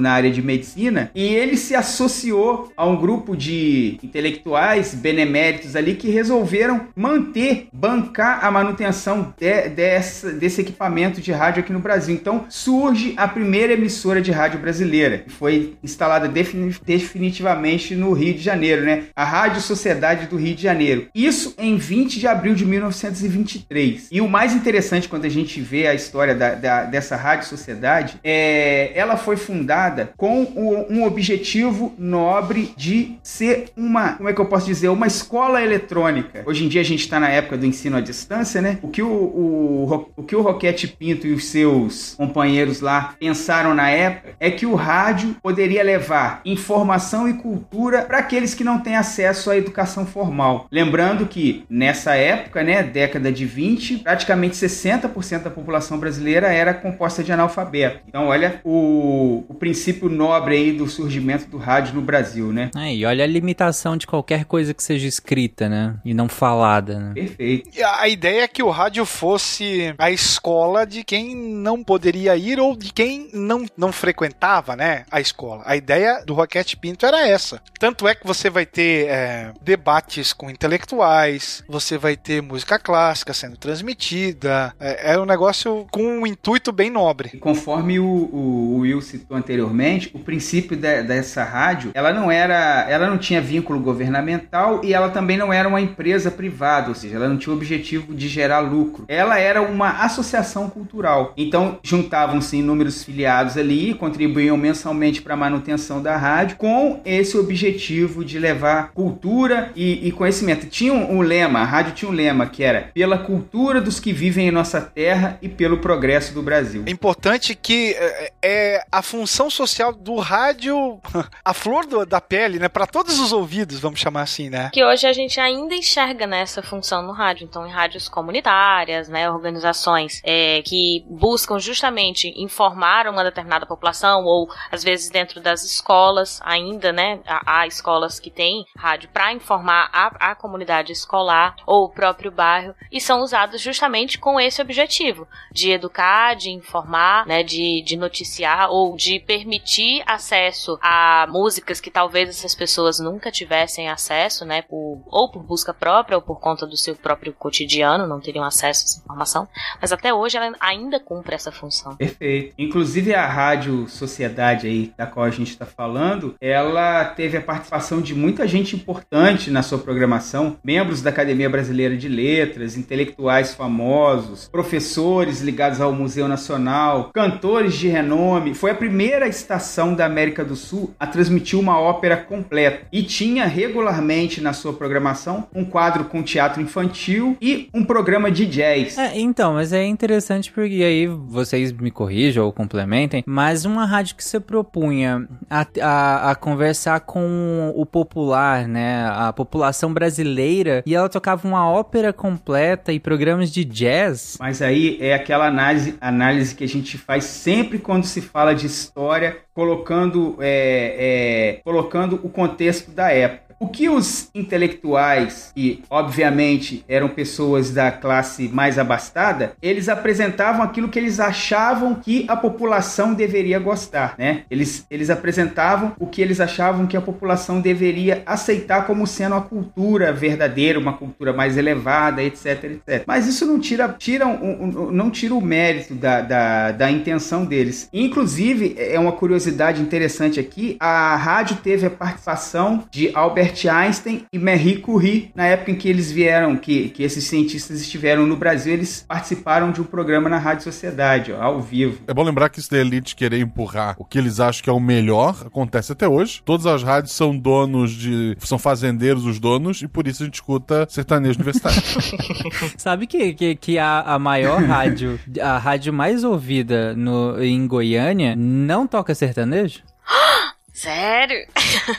na área de medicina, e ele se associou a um grupo de intelectuais beneméritos ali que resolveram manter, bancar a manutenção de- dessa- desse equipamento de rádio aqui no Brasil. Então surge a primeira emissora de rádio brasileira, que foi instalada defini- definitivamente no Rio de Janeiro, né? A Rádio Sociedade do Rio de Janeiro. Isso em 20 de abril de 1923. E o mais interessante quando a gente vê a história da- da- dessa Rádio Sociedade é ela foi fundada com um objetivo nobre de ser uma, como é que eu posso dizer, uma escola eletrônica. Hoje em dia a gente está na época do ensino à distância, né? O que o, o, o que o Roquete Pinto e os seus companheiros lá pensaram na época é que o rádio poderia levar informação e cultura para aqueles que não têm acesso à educação formal. Lembrando que nessa época, né, década de 20, praticamente 60% da população brasileira era composta de analfabeto. Então, olha o, o princípio nobre aí do surgimento do rádio no Brasil, né? É, e olha a limitação de qualquer coisa que seja escrita, né? E não falada, né? Perfeito. E a a ideia é que o rádio fosse a escola de quem não poderia ir ou de quem não, não frequentava, né, a escola. A ideia do Roquete Pinto era essa. Tanto é que você vai ter é, debates com intelectuais, você vai ter música clássica sendo transmitida. É, é um negócio com um intuito bem nobre. E conforme o, o- o Will citou anteriormente, o princípio de- dessa rádio, ela não era, ela não tinha vínculo governamental e ela também não era uma empresa privada, ou seja, ela não tinha o objetivo de gerar lucro. Ela era uma associação cultural. Então juntavam-se inúmeros filiados ali, contribuíam mensalmente para a manutenção da rádio, com esse objetivo de levar cultura e, e conhecimento. Tinha um, um lema, a rádio tinha um lema que era pela cultura dos que vivem em nossa terra e pelo progresso do Brasil. É importante que é, é a função social do rádio, a flor do- da pele, né, para todos os ouvidos, vamos chamar assim, né? Que hoje a gente ainda enxerga nessa função no rádio. Então, em rádios comunitárias, né, organizações é, que buscam justamente informar uma determinada população, ou às vezes dentro das escolas, ainda, né, há, há escolas que têm rádio para informar a, a comunidade escolar ou o próprio bairro, e são usados justamente com esse objetivo de educar, de informar, né, de, de noticiar ou de permitir acesso a músicas que talvez essas pessoas nunca tivessem acesso, né, por, ou por busca própria ou por conta do seu próprio cotidiano, não teriam acesso a essa informação, mas até hoje ela ainda cumpre essa função. Perfeito. Inclusive a Rádio Sociedade aí, da qual a gente está falando, ela teve a participação de muita gente importante na sua programação, membros da Academia Brasileira de Letras, intelectuais famosos, professores ligados ao Museu Nacional, cantores de renome. Foi a primeira estação da América do Sul a transmitir uma ópera completa e tinha regularmente na sua programação um quadro com teatro infantil e um programa de jazz. É, então, mas é interessante porque aí vocês me corrijam ou complementem, mas uma rádio que se propunha a, a, a conversar com o popular, né, a população brasileira, e ela tocava uma ópera completa e programas de jazz. Mas aí é aquela análise, análise que a gente faz sempre quando se fala de história, colocando, é, é, colocando o contexto da época. O que os intelectuais, e obviamente eram pessoas da classe mais abastada, eles apresentavam aquilo que eles achavam que a população deveria gostar, né? Eles, eles apresentavam o que eles achavam que a população deveria aceitar como sendo a cultura verdadeira, uma cultura mais elevada, etc, etc. Mas isso não tira, tira um, um, não tira o mérito da, da, da intenção deles. Inclusive, é uma curiosidade interessante aqui, a rádio teve a participação de Albert Einstein e Marie Curie na época em que eles vieram, que, que esses cientistas estiveram no Brasil, eles participaram de um programa na Rádio Sociedade, ó, ao vivo. É bom lembrar que isso da elite querer empurrar o que eles acham que é o melhor acontece até hoje. Todas as rádios são donos de. são fazendeiros os donos e por isso a gente escuta sertanejo universitário. Sabe que, que, que a, a maior rádio, a rádio mais ouvida no, em Goiânia, não toca sertanejo? Sério?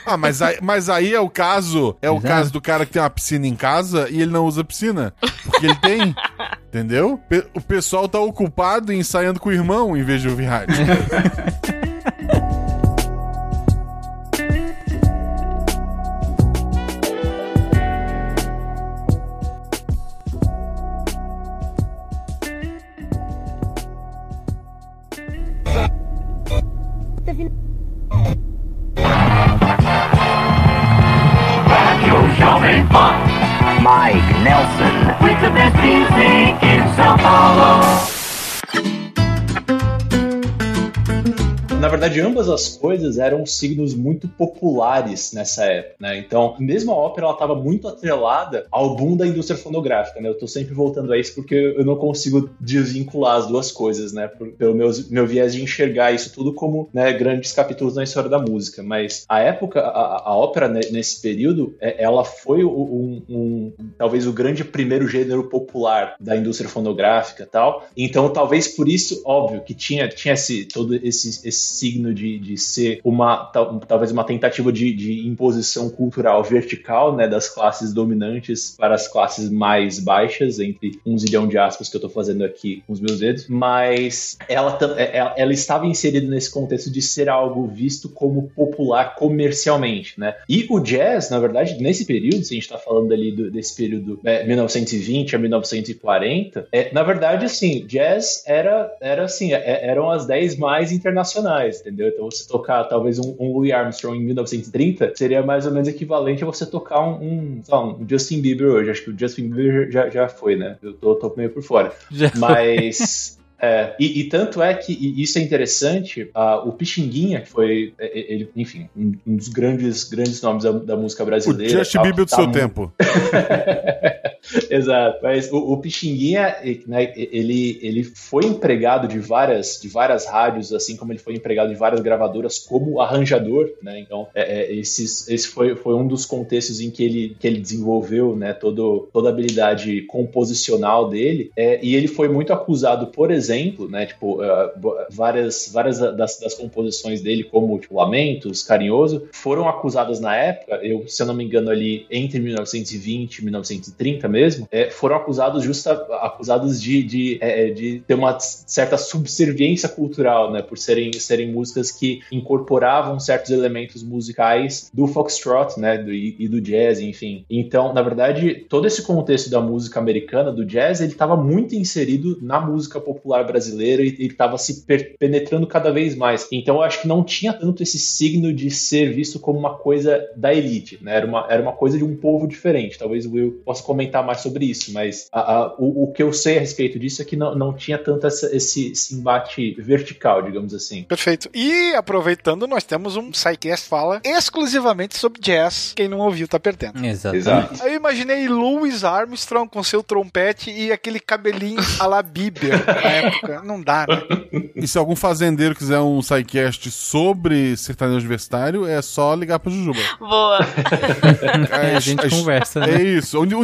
ah, mas aí, mas aí é o caso. É o Exato. caso do cara que tem uma piscina em casa e ele não usa piscina. Porque ele tem. entendeu? O pessoal tá ocupado ensaiando com o irmão em vez de ouvir rádio. Jovem Pan. Mike Nelson. With the best music in São Paulo. Na verdade, ambas as coisas eram signos muito populares nessa época, né? Então, mesmo a ópera, ela estava muito atrelada ao boom da indústria fonográfica, né? Eu tô sempre voltando a isso porque eu não consigo desvincular as duas coisas, né? Pelo meu, meu viés de enxergar isso tudo como né, grandes capítulos na história da música. Mas a época, a, a ópera, né, nesse período, é- ela foi um, um- talvez o grande primeiro gênero popular da indústria fonográfica tal. Então, talvez por isso, óbvio, que tinha, tinha esse, todo esse, esse signo de, de ser uma, tal- talvez uma tentativa de, de imposição cultural vertical, né, das classes dominantes para as classes mais baixas, entre um zilhão de aspas que eu tô fazendo aqui com os meus dedos, mas ela, tam- é- ela, ela estava inserida nesse contexto de ser algo visto como popular comercialmente, né? E o jazz, na verdade, nesse período, se a gente tá falando ali do- desse período é, 1920 a 1940, é, na verdade, assim, jazz era, era assim, é- eram as 10 mais internacionais, entendeu? Então, você tocar talvez um, um Louis Armstrong em 1930 seria mais ou menos equivalente a você tocar um, um, lá, um Justin Bieber hoje. Acho que o Justin Bieber já, já foi, né? Eu tô, tô meio por fora. Já. Mas. É, e, e tanto é que e isso é interessante, ah, o Pixinguinha, que foi, é, é, ele, enfim, um, um dos grandes, grandes nomes da, da música o brasileira. Justin tal, Bieber do tá seu tempo. Exato, mas o, o Pixinguinha, né, ele, ele foi empregado de várias, de várias rádios, assim como ele foi empregado de várias gravadoras como arranjador, né? Então, é, é, esses, esse foi, foi um dos contextos em que ele, que ele desenvolveu, né, todo, toda a habilidade composicional dele. É, e ele foi muito acusado, por exemplo, né, tipo, bo- várias, várias das, das composições dele, como tipo, Lamentos, Carinhoso, foram acusadas na época, eu, se eu não me engano, ali entre 1920 e 1930 mesmo, é, foram acusados justa, acusados de, de, é, de ter uma certa subserviência cultural, né, por serem, serem músicas que incorporavam certos elementos musicais do foxtrot, né, do, e do jazz, enfim. Então, na verdade, todo esse contexto da música americana, do jazz, ele estava muito inserido na música popular brasileira e estava se penetrando cada vez mais. Então, eu acho que não tinha tanto esse signo de ser visto como uma coisa da elite, né? Era uma, era uma coisa de um povo diferente. Talvez o Will possa comentar mais sobre isso, mas a- a- o, o que eu sei a respeito disso é que não, não tinha tanto essa- esse, esse embate vertical, digamos assim. Perfeito. E aproveitando, nós temos um SciCast fala exclusivamente sobre jazz. Quem não ouviu tá perdendo. Exatamente. Eu imaginei Louis Armstrong com seu trompete e aquele cabelinho a la Bieber na época. Não dá, né? E se algum fazendeiro quiser um sidecast sobre sertanejo universitário, é só ligar pra Jujuba. Boa. Aí a gente conversa, né? É isso. Uni-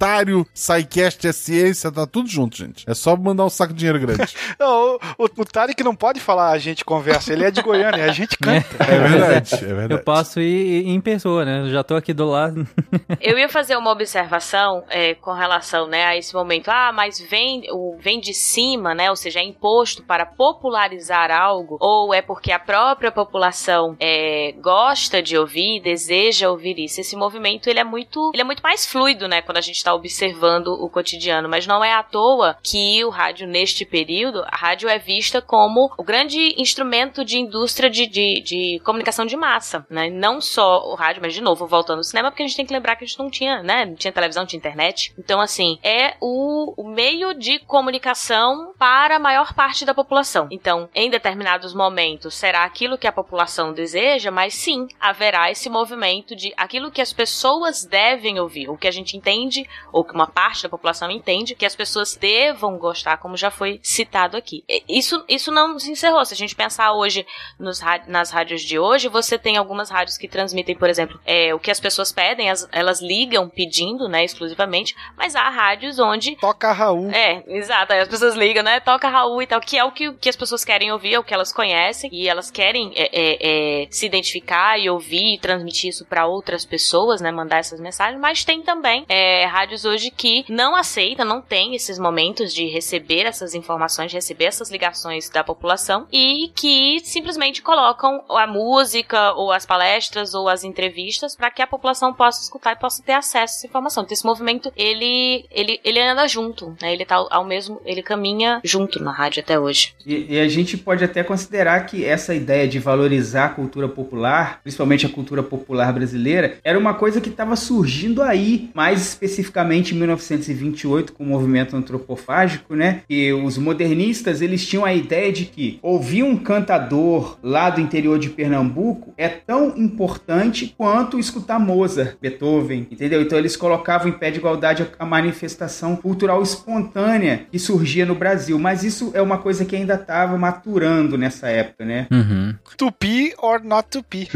publicitário, SciCast é ciência, tá tudo junto, gente. É só mandar um saco de dinheiro grande. Não, o, o, o Tarek não pode falar a gente conversa, ele é de Goiânia, a gente canta. É verdade, é verdade. Eu posso ir em pessoa, né? Eu já tô aqui do lado. Eu ia fazer uma observação é, com relação né, a esse momento. Ah, mas vem, o, vem de cima, né? Ou seja, é imposto para popularizar algo, ou é porque a própria população é, gosta de ouvir, deseja ouvir isso. Esse movimento ele é muito, ele é muito mais fluido, né? Quando a gente está observando o cotidiano. Mas não é à toa que o rádio, neste período, a rádio é vista como o grande instrumento de indústria de, de, de comunicação de massa, né? Não só o rádio, mas de novo, voltando ao cinema, porque a gente tem que lembrar que a gente não tinha, né? Não tinha televisão, não tinha internet. Então, assim, é o, o meio de comunicação para a maior parte da população. Então, em determinados momentos, será aquilo que a população deseja, mas sim, haverá esse movimento de aquilo que as pessoas devem ouvir, o que a gente entende, ou que uma parte da população entende, que as pessoas devam gostar, como já foi citado aqui. Isso, isso não se encerrou. Se a gente pensar hoje nos, nas rádios de hoje, você tem algumas rádios que transmitem, por exemplo, é, o que as pessoas pedem, as, elas ligam pedindo, né, exclusivamente, mas há rádios onde. Toca Raul. É, exato. Aí as pessoas ligam, né? Toca Raul e tal, que é o que, que as pessoas querem ouvir, é o que elas conhecem, e elas querem é, é, é se identificar e ouvir e transmitir isso para outras pessoas, né? Mandar essas mensagens, mas tem também é, rádios hoje que não aceitam, não tem esses momentos de receber essas informações, de receber essas ligações da população e que simplesmente colocam a música ou as palestras ou as entrevistas para que a população possa escutar e possa ter acesso a essa informação. Então esse movimento ele ele ele anda junto, né? Ele tá ao mesmo, ele caminha junto na rádio até hoje. E, e a gente pode até considerar que essa ideia de valorizar a cultura popular, principalmente a cultura popular brasileira, era uma coisa que estava surgindo aí, mais especificamente em 1928 com o movimento antropofágico, né? E os modernistas eles tinham a ideia de que ouvir um cantador lá do interior de Pernambuco é tão importante quanto escutar Mozart, Beethoven, entendeu? Então eles colocavam em pé de igualdade a manifestação cultural espontânea que surgia no Brasil, mas isso é uma coisa que ainda estava maturando nessa época, né? Uhum. Tupi or not tupi?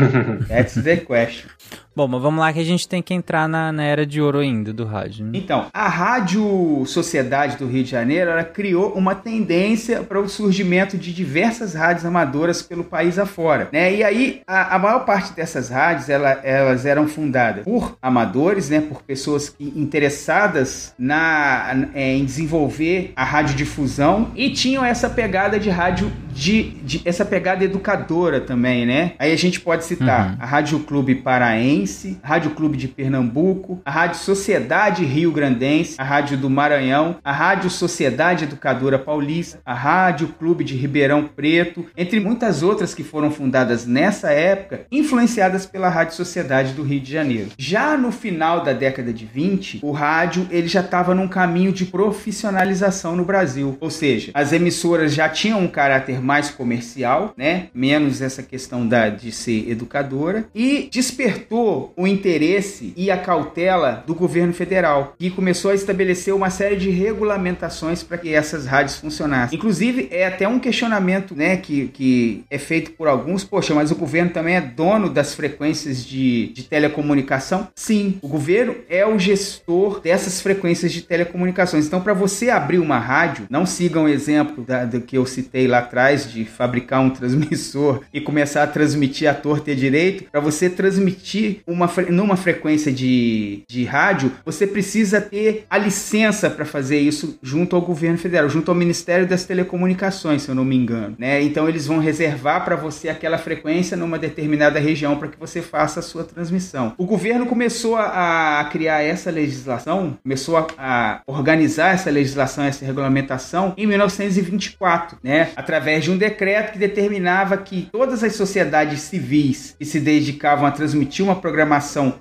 That's the question. Bom, mas vamos lá que a gente tem que entrar na, na era de ouro ainda do rádio. Né? Então, a Rádio Sociedade do Rio de Janeiro ela criou uma tendência para o surgimento de diversas rádios amadoras pelo país afora. Né? E aí, a, a maior parte dessas rádios ela, elas eram fundadas por amadores, né? por pessoas que, interessadas na, é, em desenvolver a radiodifusão e tinham essa pegada de rádio de, de, essa pegada educadora também, né? Aí a gente pode citar uhum. a Rádio Clube Paraense, Rádio Clube de Pernambuco, a Rádio Sociedade Rio Grandense, a Rádio do Maranhão, a Rádio Sociedade Educadora Paulista, a Rádio Clube de Ribeirão Preto, entre muitas outras que foram fundadas nessa época, influenciadas pela Rádio Sociedade do Rio de Janeiro. Já no final da década de 20, o rádio ele já estava num caminho de profissionalização no Brasil, ou seja, as emissoras já tinham um caráter mais comercial, né? Menos essa questão da, de ser educadora e despertou o interesse e a cautela do governo federal, que começou a estabelecer uma série de regulamentações para que essas rádios funcionassem. Inclusive, é até um questionamento, né, que, que é feito por alguns, poxa, mas o governo também é dono das frequências de, de telecomunicação? Sim, o governo é o gestor dessas frequências de telecomunicações. Então, para você abrir uma rádio, não sigam o exemplo da, do que eu citei lá atrás, de fabricar um transmissor e começar a transmitir a torta e direito, para você transmitir uma, numa frequência de, de rádio, você precisa ter a licença para fazer isso junto ao governo federal, junto ao Ministério das Telecomunicações, se eu não me engano. Né? Então eles vão reservar para você aquela frequência numa determinada região para que você faça a sua transmissão. O governo começou a, a criar essa legislação, começou a, a organizar essa legislação, essa regulamentação em 1924, né? através de um decreto que determinava que todas as sociedades civis que se dedicavam a transmitir uma programação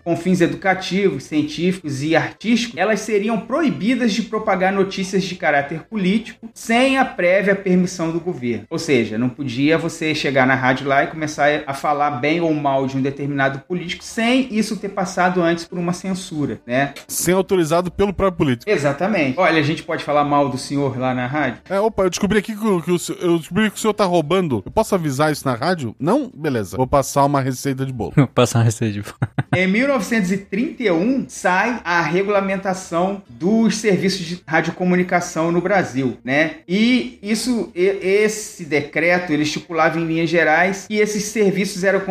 com fins educativos, científicos e artísticos, elas seriam proibidas de propagar notícias de caráter político sem a prévia permissão do governo. Ou seja, não podia você chegar na rádio lá e começar a falar bem ou mal de um determinado político sem isso ter passado antes por uma censura, né? Sem autorizado pelo próprio político. Exatamente. Olha, a gente pode falar mal do senhor lá na rádio? É, opa, eu descobri aqui que, que o, eu descobri que o senhor tá roubando. Eu posso avisar isso na rádio? Não? Beleza. Vou passar uma receita de bolo. Vou passar uma receita de bolo. Em 1931 sai a regulamentação dos serviços de radiocomunicação no Brasil, né? E isso, esse decreto, ele estipulava em linhas gerais que esses serviços eram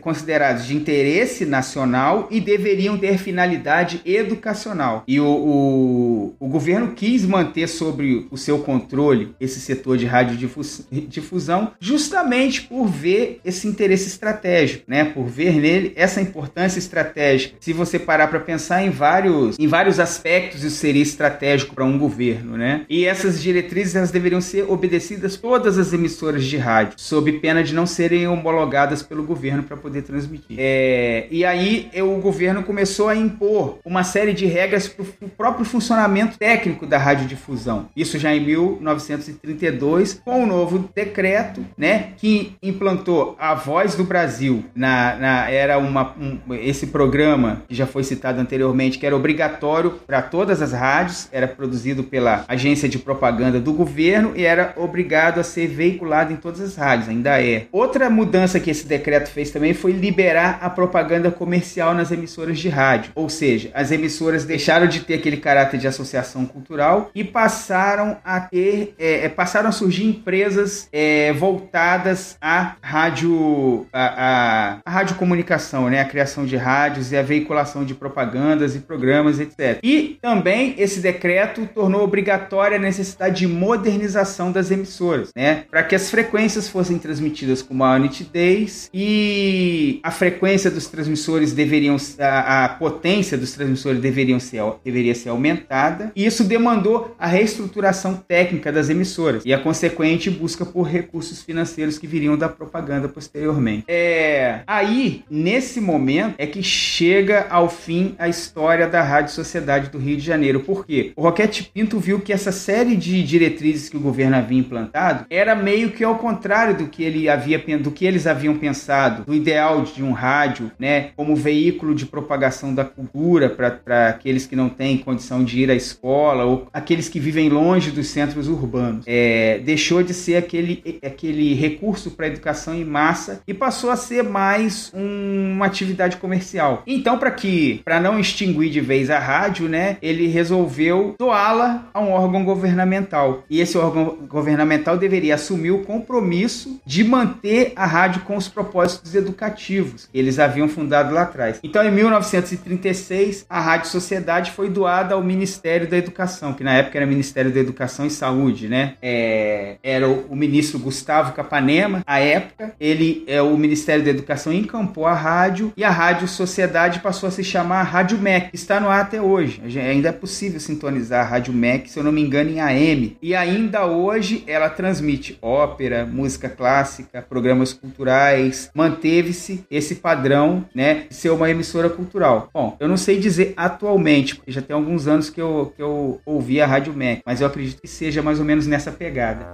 considerados de interesse nacional e deveriam ter finalidade educacional. E o, o, o governo quis manter sobre o seu controle esse setor de radiodifusão justamente por ver esse interesse estratégico, né? Por ver nele essa importância estratégica. Se você parar para pensar em vários, em vários aspectos, isso seria estratégico para um governo, né? E essas diretrizes elas deveriam ser obedecidas todas as emissoras de rádio, sob pena de não serem homologadas pelo governo para poder transmitir. É, e aí o governo começou a impor uma série de regras para o próprio funcionamento técnico da radiodifusão. Isso já em 1932, com o novo decreto, né, que implantou a Voz do Brasil. Na, na era uma um, esse programa que já foi citado anteriormente, que era obrigatório para todas as rádios, era produzido pela agência de propaganda do governo e era obrigado a ser veiculado em todas as rádios, ainda é. Outra mudança que esse decreto fez também foi liberar a propaganda comercial nas emissoras de rádio, ou seja, as emissoras deixaram de ter aquele caráter de associação cultural e passaram a ter, é, é passaram a surgir empresas é, voltadas à rádio, a, a, a radiocomunicação, né, a criação de rádios e a veiculação de propagandas e programas, etc. E também esse decreto tornou obrigatória a necessidade de modernização das emissoras, né, para que as frequências fossem transmitidas com maior nitidez e a frequência dos transmissores deveriam, a, a potência dos transmissores deveriam ser, deveria ser aumentada. E isso demandou a reestruturação técnica das emissoras e a consequente busca por recursos financeiros que viriam da propaganda posteriormente. É, aí, nesse momento, é que chega ao fim a história da Rádio Sociedade do Rio de Janeiro. Por quê? O Roquete Pinto viu que essa série de diretrizes que o governo havia implantado era meio que ao contrário do que ele havia do que eles haviam pensado, do ideal de um rádio, né, como veículo de propagação da cultura para aqueles que não têm condição de ir à escola ou aqueles que vivem longe dos centros urbanos. É, deixou de ser aquele, aquele recurso para educação em massa e passou a ser mais um, uma atividade comercial. Então, para que para não extinguir de vez a rádio, né, ele resolveu doá-la a um órgão governamental. E esse órgão governamental deveria assumir o compromisso de manter a rádio com os propósitos educativos eles haviam fundado lá atrás. Então, em 1936, a Rádio Sociedade foi doada ao Ministério da Educação, que na época era Ministério da Educação e Saúde, né? É, era o, o, ministro Gustavo Capanema, à época. Ele, é, o Ministério da Educação encampou a rádio e a Rádio Sociedade passou a se chamar Rádio MEC, está no ar até hoje. Ainda é possível sintonizar a Rádio MEC, se eu não me engano, em AM. E ainda hoje ela transmite ópera, música clássica, programas culturais. Manteve-se esse padrão, né, de ser uma emissora cultural. Bom, eu não sei dizer atualmente, porque já tem alguns anos que eu, que eu ouvi a Rádio MEC, mas eu acredito que seja mais ou menos nessa pegada.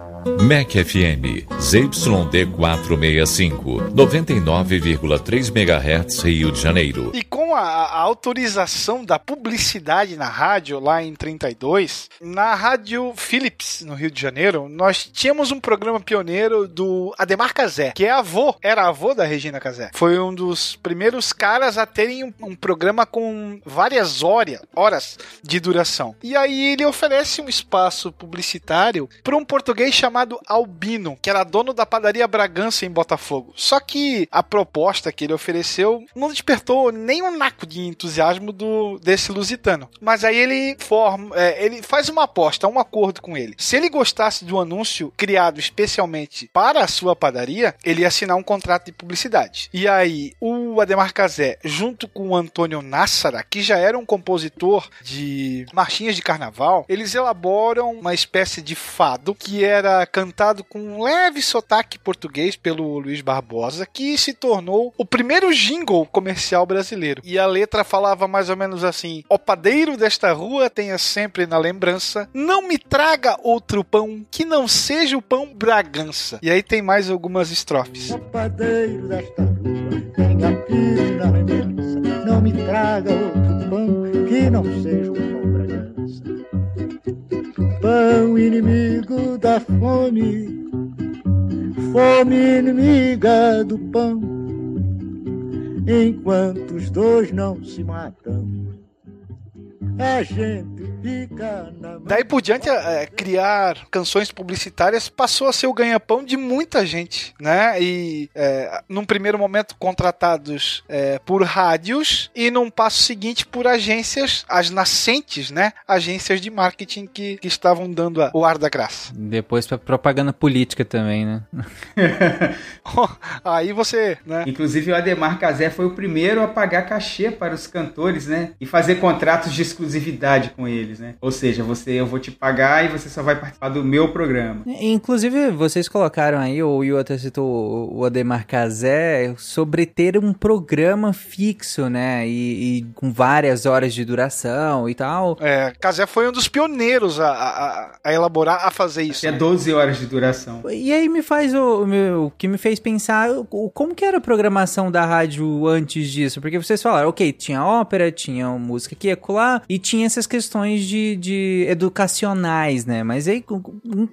MEC FM, ZYD 465, 99,3 MHz, Rio de Janeiro. E com a, a, autorização da publicidade na rádio, lá em 32, na Rádio Philips, no Rio de Janeiro, nós tínhamos um programa pioneiro do Ademar Cazé, que é avô, era avô da Regina Casé. Foi um dos primeiros caras a terem um, um programa com várias horas, horas de duração. E aí ele oferece um espaço publicitário para um português chamado Albino, que era dono da padaria Bragança em Botafogo. Só que a proposta que ele ofereceu não despertou nem um naco de entusiasmo do desse lusitano. Mas aí ele forma, é, ele faz uma aposta, um acordo com ele. Se ele gostasse do anúncio criado especialmente para a sua padaria, ele ia assinar um contrato de publicidade. E aí o Ademar Cazé, junto com o Antônio Nassara, que já era um compositor de marchinhas de carnaval, eles elaboram uma espécie de fado que era cantado com um leve sotaque português pelo Luiz Barbosa, que se tornou o primeiro jingle comercial brasileiro. E a letra falava mais ou menos assim: O padeiro desta rua tenha sempre na lembrança, não me traga outro pão que não seja o pão Bragança. E aí tem mais algumas estrofes. O padeiro desta rua tenha aqui na lembrança, não me traga outro pão que não seja o pão Bragança. Pão inimigo da fome, fome inimiga do pão enquanto os dois não se matam. A gente fica na Daí por diante, é, criar canções publicitárias passou a ser o ganha-pão de muita gente, né? E é, num primeiro momento contratados é, por rádios e num passo seguinte por agências, as nascentes, né? Agências de marketing que, que estavam dando a- o ar da graça. Depois pra propaganda política também, né? Aí você, né? Inclusive o Ademar Cazé foi o primeiro a pagar cachê para os cantores, né? E fazer contratos de exclusividade com eles, né? Ou seja, você eu vou te pagar e você só vai participar do meu programa. Inclusive, vocês colocaram aí, o Will até citou o Ademar Cazé, sobre ter um programa fixo, né? E, e com várias horas de duração e tal. É, Casé foi um dos pioneiros a, a- a elaborar, a fazer isso. É 12 horas de duração. E aí me faz o, o meu- o que me fez pensar o- como que era a programação da rádio antes disso? Porque vocês falaram, ok, tinha ópera, tinha música aqui e acolá, e tinha essas questões de, de educacionais, né? Mas aí, co-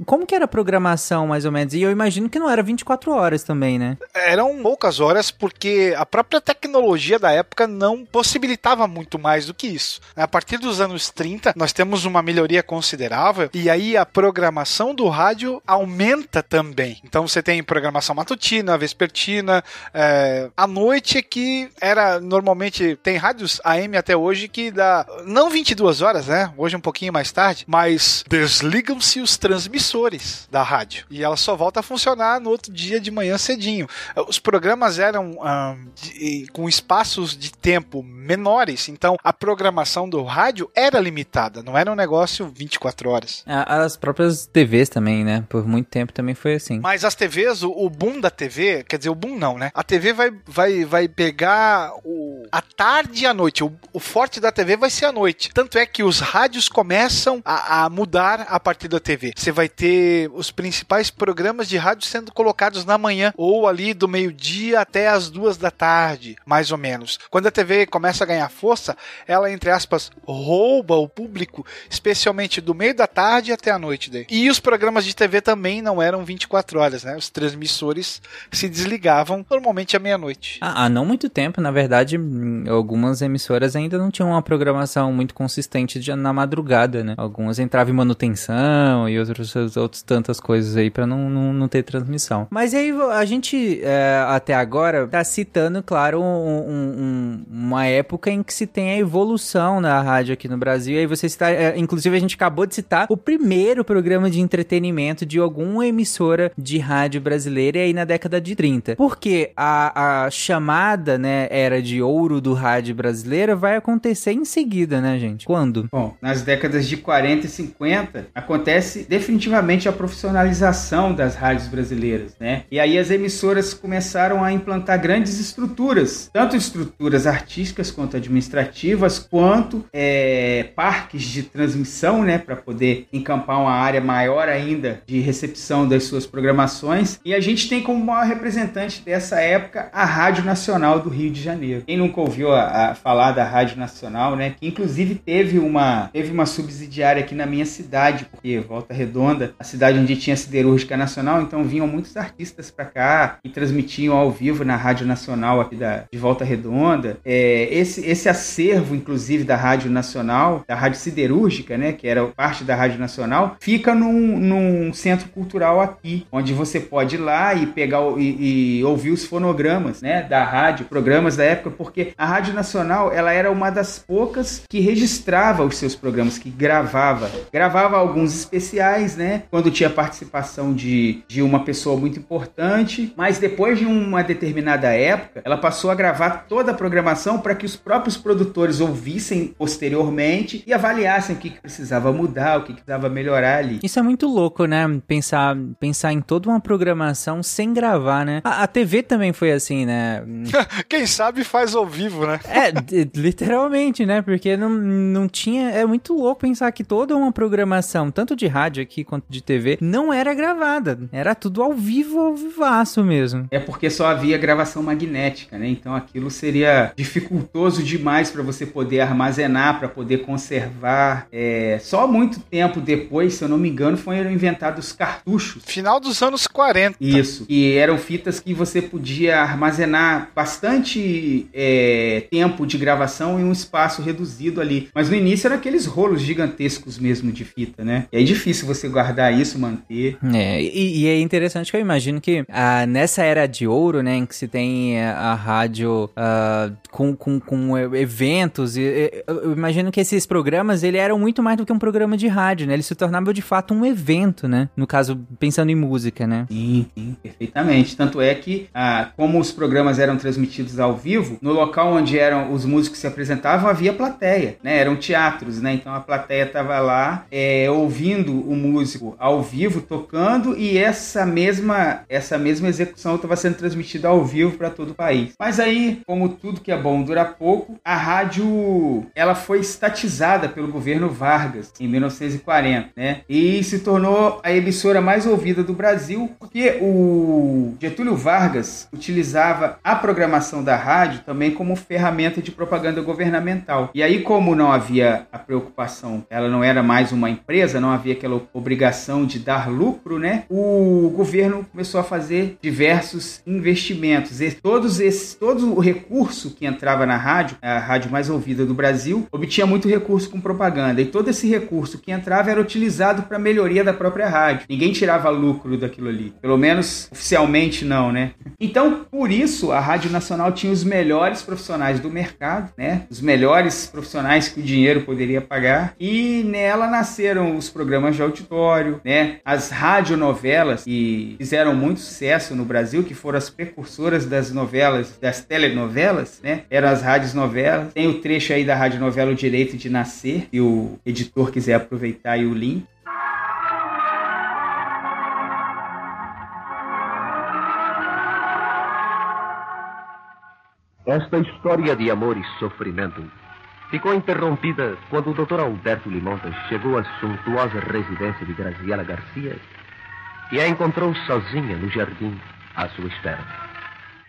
como que era a programação, mais ou menos? E eu imagino que não era 24 horas também, né? Eram poucas horas porque a própria tecnologia da época não possibilitava muito mais do que isso. A partir dos anos 30, nós temos uma melhoria considerável e aí a programação do rádio aumenta também. Então você tem programação matutina, vespertina, é, à noite que era normalmente tem rádios AM até hoje que dá não 22 horas, né? Hoje um pouquinho mais tarde, mas desligam-se os transmissores da rádio e ela só volta a funcionar no outro dia de manhã cedinho. Os programas eram ah, de- com espaços de tempo menores, então a programação do rádio era limitada, não era um negócio 24 horas. A- As próprias TVs também, né? Por muito tempo também foi assim. Mas as TVs, o, o boom da TV, quer dizer, o boom não, né? A TV vai, vai, vai pegar o, a tarde e a noite. O, o forte da TV vai ser a noite. Tanto é que os rádios começam a, a mudar a partir da TV. Você vai ter os principais programas de rádio sendo colocados na manhã, ou ali do meio-dia até as duas da tarde, mais ou menos. Quando a TV começa a ganhar força, ela, entre aspas, rouba o público, especialmente do meio da tarde até a noite. Daí. E os programas de TV também não eram 24 horas, né? Os transmissores se desligavam normalmente à meia-noite. Há há não muito tempo, na verdade, hum, algumas emissoras ainda não tinham uma programação muito consistente de- na madrugada, né? Algumas entravam em manutenção e outros, outros tantas coisas aí pra não, não, não ter transmissão. Mas aí a gente, é, até agora, tá citando, claro, um- um- um- uma época em que se tem a evolução da rádio aqui no Brasil. E aí você cita, é, inclusive a gente acabou de citar o primeiro programa de entretenimento de alguma emissora de rádio brasileira aí na década de 30. Porque a, a chamada, né, era de ouro do rádio brasileira vai acontecer em seguida, né, gente? Quando? Bom, nas décadas de 40 e 50, acontece definitivamente a profissionalização das rádios brasileiras, né? E aí as emissoras começaram a implantar grandes estruturas, tanto estruturas artísticas quanto administrativas, quanto é, parques de transmissão, né? Para poder encampar uma área maior ainda de recepção das suas programações. E a gente tem como maior representante dessa época a Rádio Nacional do Rio de Janeiro. Quem nunca ouviu a, a falar da Rádio Nacional, né? Que inclusive teve uma, teve uma subsidiária aqui na minha cidade, porque Volta Redonda, a cidade onde tinha siderúrgica nacional, então vinham muitos artistas para cá e transmitiam ao vivo na Rádio Nacional aqui da, de Volta Redonda. É, esse, esse acervo, inclusive, da Rádio Nacional, da Rádio Siderúrgica, né? Que era parte da Rádio Nacional, fica num, num centro cultural aqui, onde você pode ir lá e pegar e, e ouvir os fonogramas, né? Da rádio, programas da época, porque a Rádio Nacional, ela era uma das poucas que registrava os seus programas, que gravava. Gravava alguns especiais, né? Quando tinha participação de, de uma pessoa muito importante, mas depois de uma determinada época, ela passou a gravar toda a programação para que os próprios produtores ouvissem posteriormente e avaliassem o que, que precisava mudar, o que, que precisava melhorar ali. Isso é muito louco, né? Pensar, pensar em toda uma programação sem gravar, né? A, a TV também foi assim, né? Quem sabe faz ao vivo, né? É, literalmente, né? Porque não, não tinha. É muito louco pensar que toda uma programação, tanto de rádio aqui quanto de TV, não era gravada. Era tudo ao vivo, ao vivaço mesmo. É porque só havia gravação magnética, né? Então aquilo seria dificultoso demais para você poder armazenar, para poder conservar. É, Só muito tempo depois, se eu não me engano, foram inventados os cartuchos. Final dos anos 40. Isso. E eram fitas que você podia armazenar bastante é, tempo de gravação em um espaço reduzido ali. Mas no início eram aqueles rolos gigantescos mesmo de fita, né? E é difícil você guardar isso, manter. É, e, e é interessante que eu imagino que ah, nessa era de ouro, né, em que se tem eh, a rádio ah, com, com, com eh, eventos, e, eu imagino que esses programas, ele eram muito mais do que um programa de rádio, né, eles se tornavam de fato um evento, né, no caso, pensando em música, né. Sim, sim, perfeitamente. Tanto é que, ah, como os programas eram transmitidos ao vivo, no local onde eram os músicos se apresentavam havia plateia, né? Eram teatros, né? Então a plateia estava lá é, ouvindo o músico ao vivo tocando e essa mesma essa mesma execução estava sendo transmitida ao vivo para todo o país. Mas aí, como tudo que é bom dura pouco, a rádio ela foi estatizada pelo governo Vargas em 1940, né? E se tornou a emissora mais ouvida do Brasil, porque o Getúlio Vargas utilizava a programação da rádio também como ferramenta de propaganda governamental. E aí, como não havia a preocupação, ela não era mais uma empresa, não havia aquela obrigação de dar lucro, né? O governo começou a fazer diversos investimentos. E todos esses, todo o recurso que entrava na rádio, a rádio mais ouvida do Brasil, obtinha muito recurso com propaganda. E todo esse recurso que entrava era utilizado para melhoria da própria rádio. Ninguém tirava lucro daquilo ali. Pelo menos oficialmente não, né? Então, por isso, a Rádio Nacional tinha os melhores profissionais do mercado, né? Os melhores profissionais que o dinheiro poderia pagar. E nela nasceram os programas de auditório, né? As radionovelas que fizeram muito sucesso no Brasil, que foram as precursoras das novelas, das telenovelas, né? Eram as rádios novelas. Tem o trecho aí da radionovela O Direito de Nascer, se o editor quiser aproveitar aí o link. Esta história de amor e sofrimento ficou interrompida quando o Dr. Alberto Limontas chegou à suntuosa residência de Graziela Garcia e a encontrou sozinha no jardim à sua espera.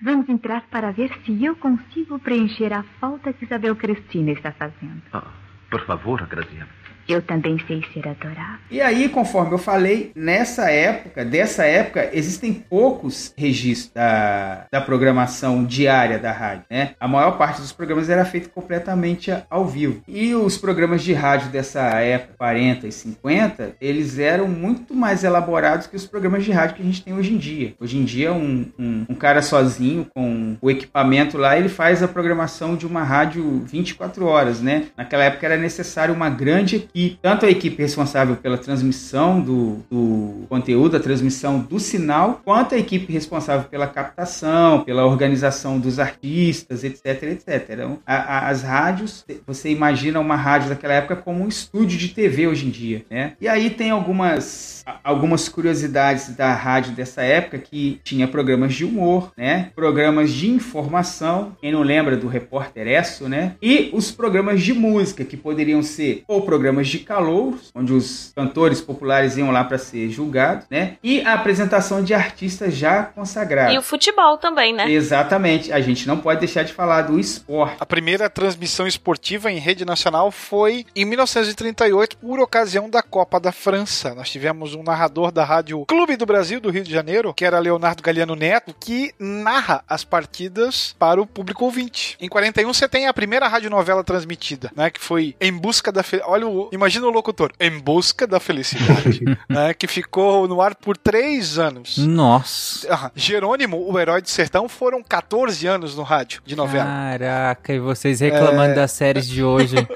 Vamos entrar para ver se eu consigo preencher a falta que Isabel Cristina está fazendo. Ah, por favor, Graziela. Eu também sei ser adorável. E aí, conforme eu falei, nessa época, dessa época, existem poucos registros da, da programação diária da rádio, né? A maior parte dos programas era feito completamente ao vivo. E os programas de rádio dessa época, 40 e 50, eles eram muito mais elaborados que os programas de rádio que a gente tem hoje em dia. Hoje em dia, um, um, um cara sozinho com o equipamento lá, ele faz a programação de uma rádio 24 horas, né? Naquela época era necessário uma grande equipe e tanto a equipe responsável pela transmissão do, do, conteúdo, a transmissão do sinal, quanto a equipe responsável pela captação, pela organização dos artistas, etc, etc. Então, a, a, as rádios, você imagina uma rádio daquela época como um estúdio de TV hoje em dia, né? E aí tem algumas algumas curiosidades da rádio dessa época que tinha programas de humor, né? Programas de informação, quem não lembra do repórter Esso, né? E os programas de música que poderiam ser ou programas de calouros, onde os cantores populares iam lá para ser julgados, né? E a apresentação de artistas já consagrados. E o futebol também, né? Exatamente. A gente não pode deixar de falar do esporte. A primeira transmissão esportiva em rede nacional foi em 1938 por ocasião da Copa da França. Nós tivemos um narrador da rádio Clube do Brasil do Rio de Janeiro, que era Leonardo Galeano Neto, que narra as partidas para o público ouvinte. Em 41 você tem a primeira radionovela transmitida, né, que foi Em Busca da Fe... Olha, o... imagina o locutor, Em Busca da Felicidade, né, que ficou no ar por três anos. Nossa. Ah, Jerônimo, o herói de sertão, foram 14 anos no rádio de novela. Caraca, e vocês reclamando É. das séries de hoje.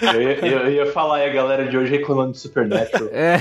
Eu ia, eu ia falar, e a galera de hoje reclamando de Supernatural. É.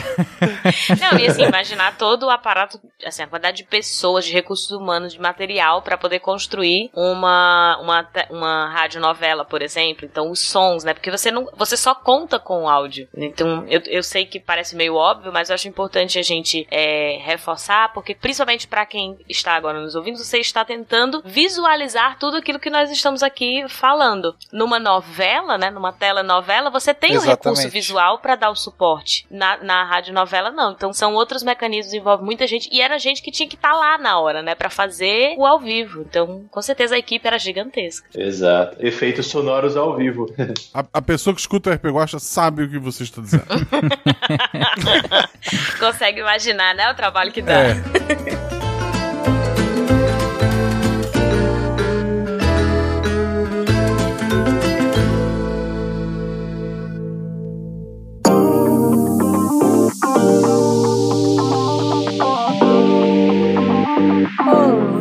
Não, e assim, imaginar todo o aparato, assim, a quantidade de pessoas, de recursos humanos, de material pra poder construir uma, uma, uma radionovela, por exemplo. Então, os sons, né? Porque você não. Você só conta com o áudio. Então, eu, eu sei que parece meio óbvio, mas eu acho importante a gente é, reforçar, porque principalmente pra quem está agora nos ouvindo, você está tentando visualizar tudo aquilo que nós estamos aqui falando. Numa novela, né? Numa tela novela, você tem o Exatamente. recurso visual pra dar o suporte. Na, na radionovela, não. Então são outros mecanismos, envolve muita gente. E era gente que tinha que estar lá na hora, né? Pra fazer o ao vivo. Então, com certeza a equipe era gigantesca. Exato. Efeitos sonoros ao vivo. A, a pessoa que escuta o RP Gosta sabe o que você está dizendo. Consegue imaginar, né? O trabalho que dá. É.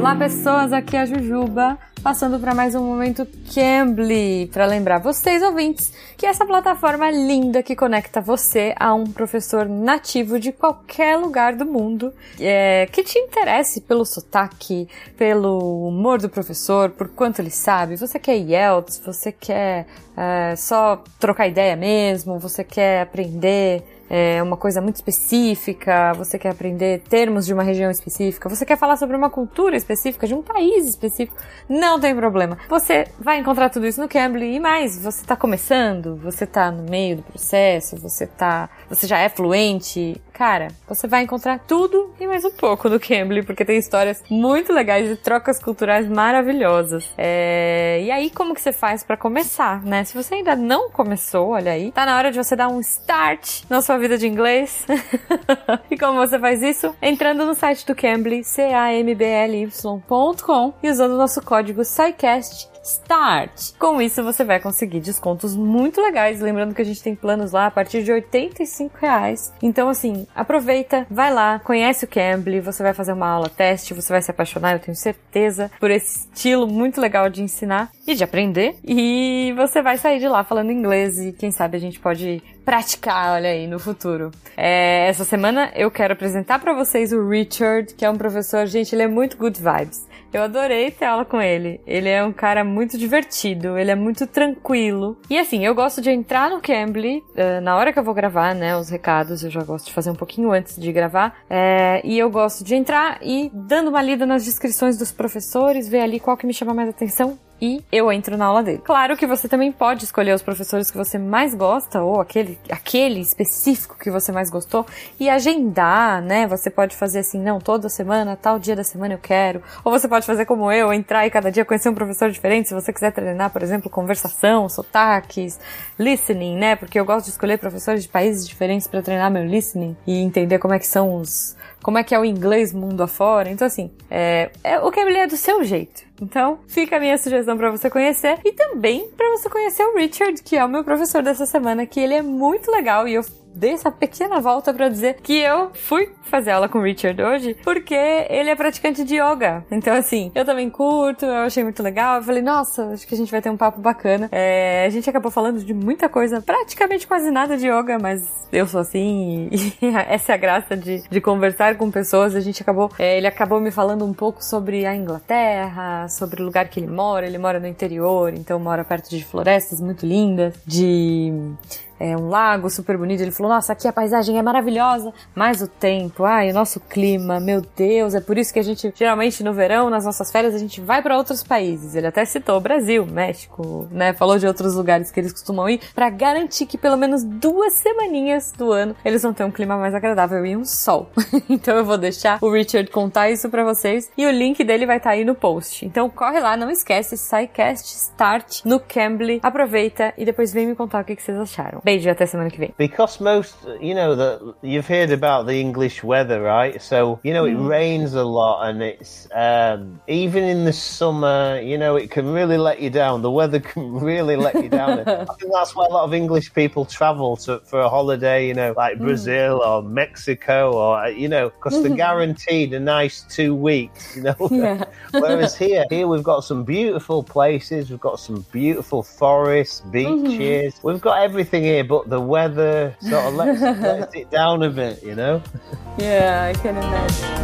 Olá, pessoas, aqui é a Jujuba, passando para mais um momento Cambly, para lembrar vocês ouvintes que essa plataforma linda que conecta você a um professor nativo de qualquer lugar do mundo, é, que te interesse pelo sotaque, pelo humor do professor, por quanto ele sabe. Você quer IELTS, você quer é, só trocar ideia mesmo, você quer aprender é, uma coisa muito específica, você quer aprender termos de uma região específica, você quer falar sobre uma cultura específica, de um país específico, não tem problema. Você vai encontrar tudo isso no Cambly e mais, você está começando, você está no meio do processo, você tá, você já é fluente, cara, você vai encontrar tudo e mais um pouco no Cambly, porque tem histórias muito legais e trocas culturais maravilhosas. É, E aí, como que você faz para começar, né? Se você ainda não começou, olha aí, tá na hora de você dar um start na sua vida de inglês. e como você faz isso? Entrando no site do Cambly, c-a-m-b-l-y.com e usando o nosso código SciCast Start. Com isso você vai conseguir descontos muito legais. Lembrando que a gente tem planos lá a partir de 85 reais. Então, assim, aproveita, vai lá, conhece o Cambly, você vai fazer uma aula teste, você vai se apaixonar, eu tenho certeza, por esse estilo muito legal de ensinar e de aprender. E você vai sair de lá falando inglês e quem sabe a gente pode praticar, olha aí, no futuro. É, essa semana eu quero apresentar para vocês o Richard, que é um professor, gente, ele é muito good vibes. Eu adorei ter aula com ele. Ele é um cara muito divertido, ele é muito tranquilo. E assim, eu gosto de entrar no Cambly eh, na hora que eu vou gravar, né? Os recados eu já gosto de fazer um pouquinho antes de gravar. Eh, e eu gosto de entrar e dando uma lida nas descrições dos professores, ver ali qual que me chama mais atenção e eu entro na aula dele. Claro que você também pode escolher os professores que você mais gosta ou aquele, aquele específico que você mais gostou e agendar, né? Você pode fazer assim, não, toda semana, tal dia da semana eu quero. Ou você pode fazer como eu, entrar e cada dia conhecer um professor diferente. Se você quiser treinar, por exemplo, conversação, sotaques, listening, né? Porque eu gosto de escolher professores de países diferentes para treinar meu listening e entender como é que são os como é que é o inglês mundo afora. Então, assim, é, é, o Cambly é do seu jeito. Então, fica a minha sugestão para você conhecer e também para você conhecer o Richard, que é o meu professor dessa semana, que ele é muito legal e eu dei essa pequena volta para dizer que eu fui fazer aula com o Richard hoje porque ele é praticante de yoga. Então, assim, eu também curto, eu achei muito legal. Eu falei, nossa, acho que a gente vai ter um papo bacana. É, a gente acabou falando de muita coisa, praticamente quase nada de yoga, mas eu sou assim e, essa é a graça de, de conversar com pessoas. A gente acabou, é, ele acabou me falando um pouco sobre a Inglaterra, sobre o lugar que ele mora. Ele mora no interior, então mora perto de florestas muito lindas, de é, um lago super bonito. Ele falou: Nossa, aqui a paisagem é maravilhosa, mas o tempo, ai, o nosso clima, meu Deus, é por isso que a gente, geralmente no verão, nas nossas férias, a gente vai para outros países. Ele até citou Brasil, México, né? Falou de outros lugares que eles costumam ir para garantir que pelo menos duas semaninhas do ano eles vão ter um clima mais agradável e um sol. então eu vou deixar o Richard contar isso para vocês e o link dele vai estar tá aí no post. Então corre lá, não esquece, SciCast Start no Cambly. Aproveita e depois vem me contar o que, que vocês acharam. Beijo até semana que vem. Because most, you know, that you've heard about the English weather, right? So, you know, it Mm. rains a lot and it's, um, even in the summer, you know, it can really let you down. The weather can really let you down. I think that's why a lot of English people travel to, for a holiday, you know, like Mm. Brazil or Mexico or, uh, you know, because they're guaranteed a nice two weeks, you know. Yeah. Whereas here, here we've got some beautiful places, we've got some beautiful forests, beaches, we've got everything here, but the weather sort of lets, lets it down a bit, you know. Yeah, I can imagine.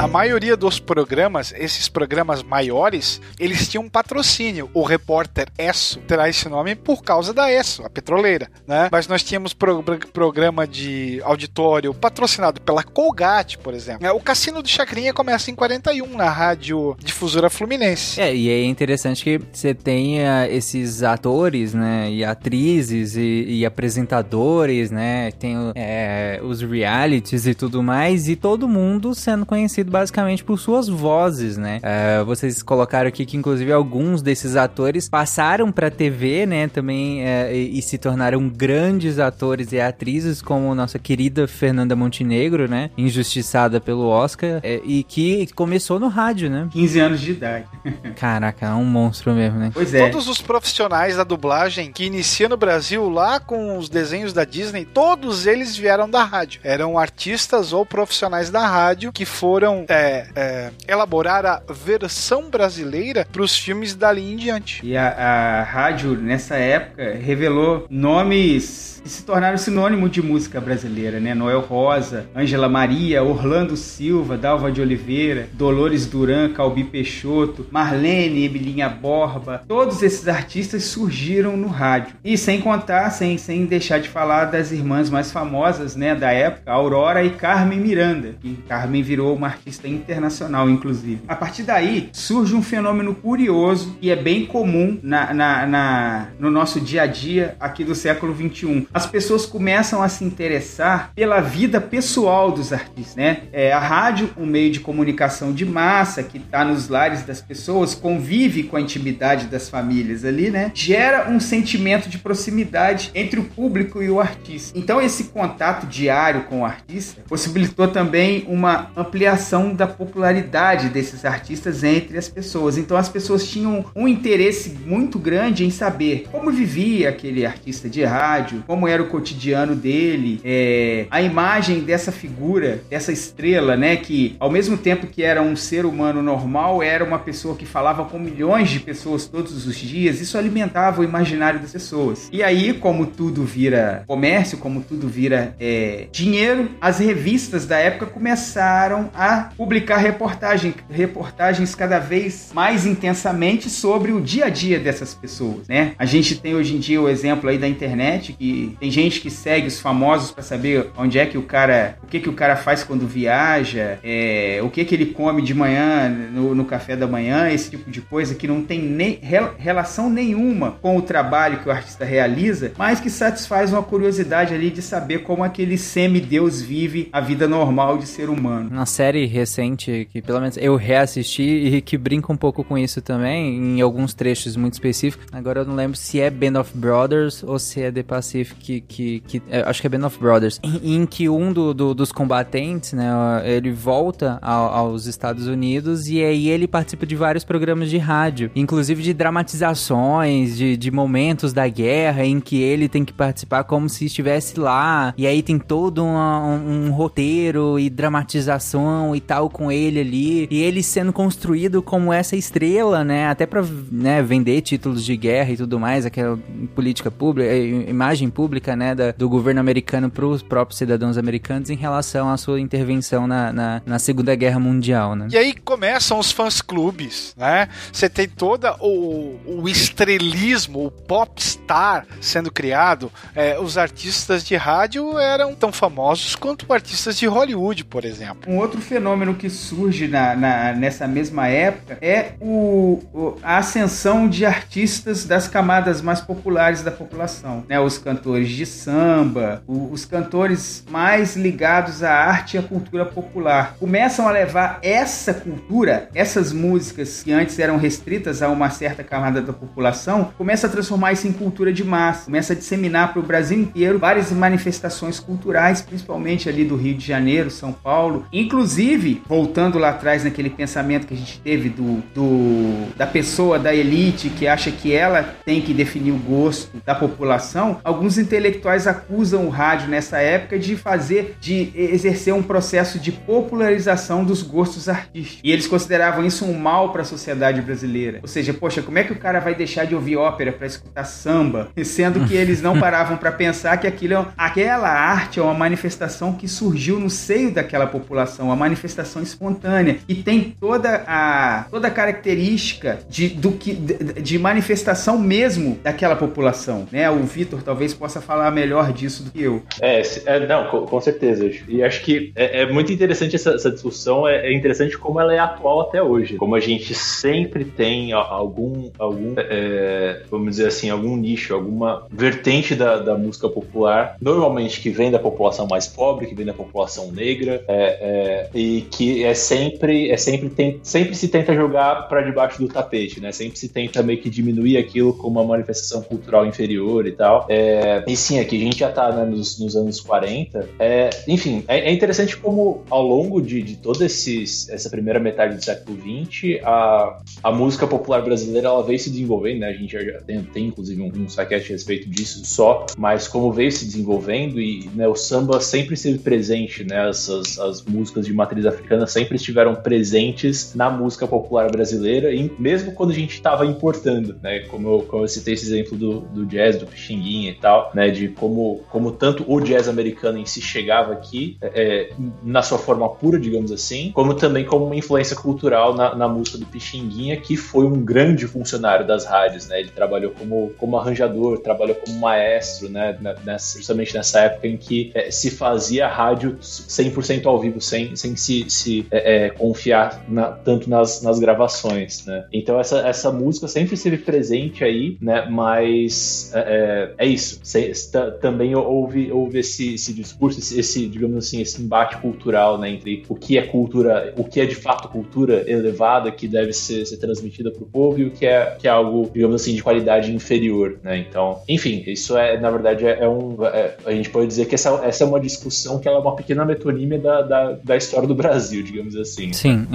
A maioria dos programas, esses programas maiores, eles tinham um patrocínio. O repórter Esso terá esse nome por causa da Esso, a petroleira, né? Mas nós tínhamos pro- pro- programa de auditório patrocinado pela Colgate, por exemplo. É, O Cassino do Chacrinha começa em 41 na rádio difusora Fluminense. É, e é interessante que você tenha esses atores, né, e atrizes e, e apresentadores, né, tem é, os realities e tudo mais, e todo mundo sendo conhecido basicamente por suas vozes, né. É, vocês colocaram aqui que inclusive alguns desses atores passaram pra TV, né, também é, e, e se tornaram grandes atores e atrizes, como nossa querida Fernanda Montenegro, né, injustiçada pelo Oscar, é, e que começou no rádio, né. 15 anos de idade. Caraca, é um monstro mesmo, né? Pois é. Todos os profissionais da dublagem que iniciam no Brasil lá com os desenhos da Disney, todos eles vieram da rádio. Eram artistas ou profissionais da rádio que foram é, é, elaborar a versão brasileira para os filmes dali em diante. E a, a rádio, nessa época, revelou nomes que se tornaram sinônimo de música brasileira, né? Noel Rosa, Ângela Maria, Orlando Silva, Dalva de Oliveira, Dolores Duran, Calbi Peixoto, Marlene, Emilinha Borba. Todos esses artistas surgiram no rádio. E sem contar, sem, sem deixar de falar das irmãs mais famosas, né, da época, Aurora e Carmen Miranda. E Carmen virou uma artista internacional, inclusive. A partir daí, surge um fenômeno curioso e é bem comum na, na, na- no nosso dia a dia aqui do século XXI. As pessoas começam a se interessar pela vida pessoal dos artistas, né? É, a rádio, um meio de comunicação de massa que está nos lares das pessoas, convive com a intimidade das famílias ali, né? Gera um sentimento de proximidade entre o público e o artista. Então, esse contato diário com o artista possibilitou também uma ampliação da popularidade desses artistas entre as pessoas. Então, as pessoas tinham um interesse muito grande em saber como vivia aquele artista de rádio, como era o cotidiano dele, é, a imagem dessa figura, dessa estrela, né? Que ao mesmo tempo que era um ser humano normal, era uma pessoa que falava com milhões de pessoas todos os dias. Isso alimentava o imaginário das pessoas. E aí, como tudo vira comércio, como tudo vira é, dinheiro, as revistas da época começaram a publicar reportagem, reportagens cada vez mais intensamente sobre o dia a dia dessas pessoas, né? A gente tem hoje em dia o exemplo aí da internet que tem gente que segue os famosos para saber onde é que o cara, o que que o cara faz quando viaja, é, o que que ele come de manhã no, no café da manhã, esse tipo de coisa que não tem nem rel- relação nenhuma com o trabalho que o artista realiza, mas que satisfaz uma curiosidade ali de saber como aquele semideus vive a vida normal de ser humano. Uma série recente que pelo menos eu reassisti e que brinca um pouco com isso também, em alguns trechos muito específicos. Agora eu não lembro se é Band of Brothers ou se é The Pacific, que, que, que- é, acho que é Band of Brothers, em, em que um do- do- dos combatentes, né, ele volta ao- aos Estados Unidos e aí ele participa de vários programas de rádio, inclusive de dramatizações, de, de momentos da guerra em que ele tem que participar como se estivesse lá, e aí tem todo um, um roteiro e dramatização e tal com ele ali, e ele sendo construído como essa estrela, né, até pra né, vender títulos de guerra e tudo mais, aquela política pública, eh, imagem pública, né, da- do governo americano pros próprios cidadãos americanos em relação à sua intervenção na, na, na Segunda Guerra Mundial, né. E aí começam os fãs clubes, né? Você tem toda o, o estrelismo, o popstar sendo criado. É, os artistas de rádio eram tão famosos quanto artistas de Hollywood, por exemplo. Um outro fenômeno fenômeno que surge na, na- nessa mesma época é o, o- a ascensão de artistas das camadas mais populares da população. Né? Os cantores de samba, o- os cantores mais ligados à arte e à cultura popular. Começam a levar essa cultura, essas músicas que antes eram restritas a uma certa camada da população, começa a transformar isso em cultura de massa, começa a disseminar para o Brasil inteiro várias manifestações culturais, principalmente ali do Rio de Janeiro, São Paulo. Inclusive, voltando lá atrás naquele pensamento que a gente teve do, do- da pessoa da elite que acha que ela tem que definir o gosto da população, alguns intelectuais acusam o rádio nessa época de fazer, de exercer um processo de popularização dos gostos artísticos. E eles consideravam isso um mal para a sociedade brasileira. Ou seja, poxa, como é que o cara vai deixar de ouvir ópera para escutar samba, sendo que eles não paravam para pensar que aquilo é, aquela arte é uma manifestação que surgiu no seio daquela população, uma manifestação espontânea e tem toda a toda a característica de, do que de, de manifestação mesmo daquela população, né? O Vitor talvez possa falar melhor disso do que eu. É, é, não, com, com certeza. E acho que é, é muito interessante essa, essa discussão, é, é interessante como ela é atual até hoje. Como a gente sempre tem algum, algum é, vamos dizer assim, algum nicho, alguma vertente da, da música popular, normalmente que vem da população mais pobre, que vem da população negra, é, é, que é sempre, é sempre, tem, sempre se tenta jogar para debaixo do tapete, né? Sempre se tenta meio que diminuir aquilo como uma manifestação cultural inferior e tal. É, e sim, aqui a gente já tá né, nos, nos anos 40. É, enfim, é, é interessante como ao longo de, de toda essa primeira metade do século XX, a, a música popular brasileira ela veio se desenvolvendo, né? A gente já, tem, tem inclusive um, um saquete a respeito disso só, mas como veio se desenvolvendo e né, o samba sempre esteve presente, né? As músicas de matriz africana sempre estiveram presentes na música popular brasileira, e mesmo quando a gente estava importando, né? Como eu, como eu citei esse exemplo do, do jazz, do Pixinguinha e tal, né? De como, como tanto o jazz americano em si chegava aqui, é, na sua forma pura, digamos assim, como também como uma influência cultural na, na música do Pixinguinha, que foi um grande funcionário das rádios, né? Ele trabalhou como, como arranjador, trabalhou como maestro, né? nessa- justamente nessa época em que é, se fazia rádio 100% ao vivo, sem, sem se, se é, é, confiar na- tanto nas, nas gravações, né? Então essa, essa música sempre esteve presente aí, né? Mas é, é é isso. Se- ta- também houve, houve esse, esse discurso, esse, esse, digamos assim, esse embate cultural, né? Entre o que é cultura, o que é de fato cultura elevada que deve ser, ser transmitida para o povo e o que é, que é algo, digamos assim, de qualidade inferior, né? Então, enfim, isso é, na verdade, é, é um. é- a gente pode dizer que essa, essa é uma discussão que ela é uma pequena metonímia da, da, da história do Brasil, digamos assim. Sim.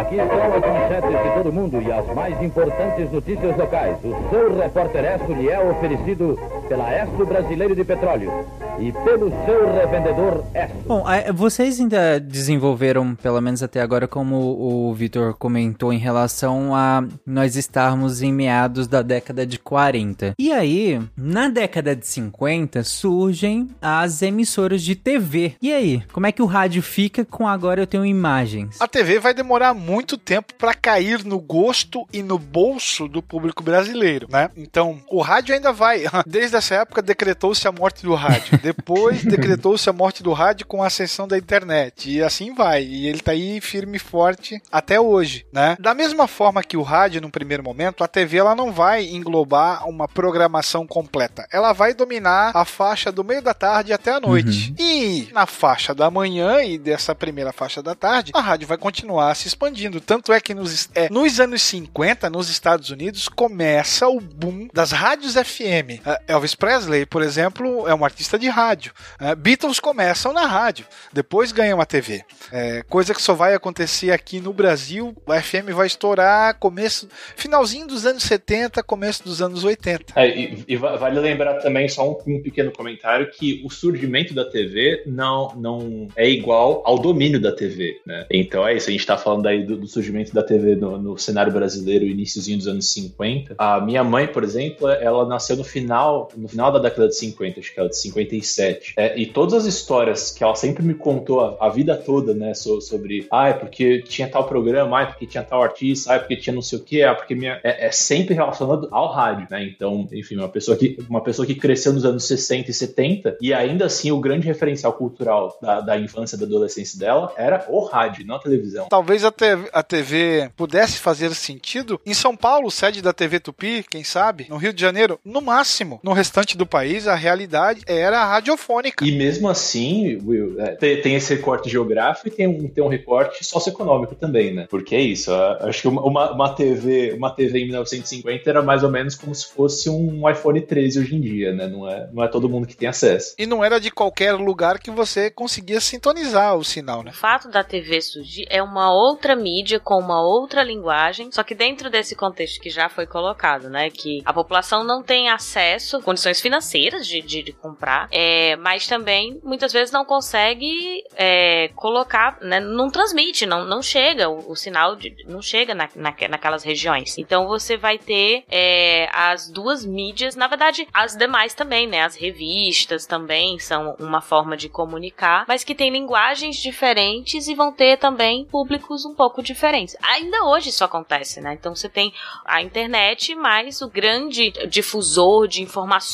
Aqui estão as manchetes de todo mundo e as mais importantes notícias locais. O seu repórter é oferecido pela Esto Brasileiro de Petróleo e pelo seu revendedor Esto. Bom, vocês ainda desenvolveram, pelo menos até agora, como o Vitor comentou, em relação a nós estarmos em meados da década de 40. E aí, na década de 50, surgem as emissoras de TV. E aí, como é que o rádio fica com agora eu tenho imagens? A TV vai demorar muito tempo para cair no gosto e no bolso do público brasileiro, né? Então, o rádio ainda vai. Desde essa época decretou-se a morte do rádio. Depois decretou-se a morte do rádio com a ascensão da internet. E assim vai. E ele tá aí firme e forte até hoje, né? Da mesma forma que o rádio, num primeiro momento, a TV ela não vai englobar uma programação completa. Ela vai dominar a faixa do meio da tarde até a noite. E na faixa da manhã e dessa primeira faixa da tarde, a rádio vai continuar se expandindo. Tanto é que nos, é, nos anos 50, nos Estados Unidos, começa o boom das rádios FM. Uh, Elvis Presley, por exemplo, é um artista de rádio. Uh, Beatles começam na rádio, depois ganham a TV. É, coisa que só vai acontecer aqui no Brasil, o FM vai estourar começo, finalzinho dos anos 70, começo dos anos 80. É, e, e va- vale lembrar também, só um, um pequeno comentário, que o surgimento da TV não, não é igual ao domínio da TV, né? Então é isso, a gente tá falando aí do, do surgimento da TV no, no cenário brasileiro, iníciozinho dos anos 50. A minha mãe, por exemplo, ela nasceu no final no final da década de 50, acho que ela é de 57. É, e todas as histórias que ela sempre me contou a, a vida toda, né, so- sobre, ah, é porque tinha tal programa, ah, é porque tinha tal artista, ah, é porque tinha não sei o que, ah, porque minha. É, é sempre relacionado ao rádio, né? Então, enfim, uma pessoa que, uma pessoa que cresceu nos anos 60 e 70, e ainda assim o grande referencial cultural da, da infância da adolescência dela era o rádio, não a televisão. Talvez a TV, a TV pudesse fazer sentido em São Paulo, sede da TV Tupi, quem sabe? No Rio de Janeiro, no máximo. No restante do país, a realidade era radiofônica. E mesmo assim, Will, é, tem, tem esse recorte geográfico e tem um, tem um recorte socioeconômico também, né? Porque é isso, a- acho que uma, uma, uma TV, uma TV em 1950 era mais ou menos como se fosse um iPhone 13 hoje em dia, né? Não é, não é todo mundo que tem acesso. E não era de qualquer lugar que você conseguia sintonizar o sinal, né? O fato da TV surgir é uma outra mídia com uma outra linguagem, só que dentro desse contexto que já foi colocado, né? Que a população não tem acesso, condições financeiras de, de, de comprar, é, mas também muitas vezes não consegue é, colocar, né? Não transmite, não, não chega o, o sinal, de, não chega na, na, naquelas regiões. Então você vai ter é, as duas mídias, na verdade, as demais também, né? As revistas também são uma forma de comunicar, mas que tem linguagens diferentes e vão ter também públicos um pouco diferentes. Ainda hoje isso acontece, né? Então você tem a internet, mas o grande difusor de informações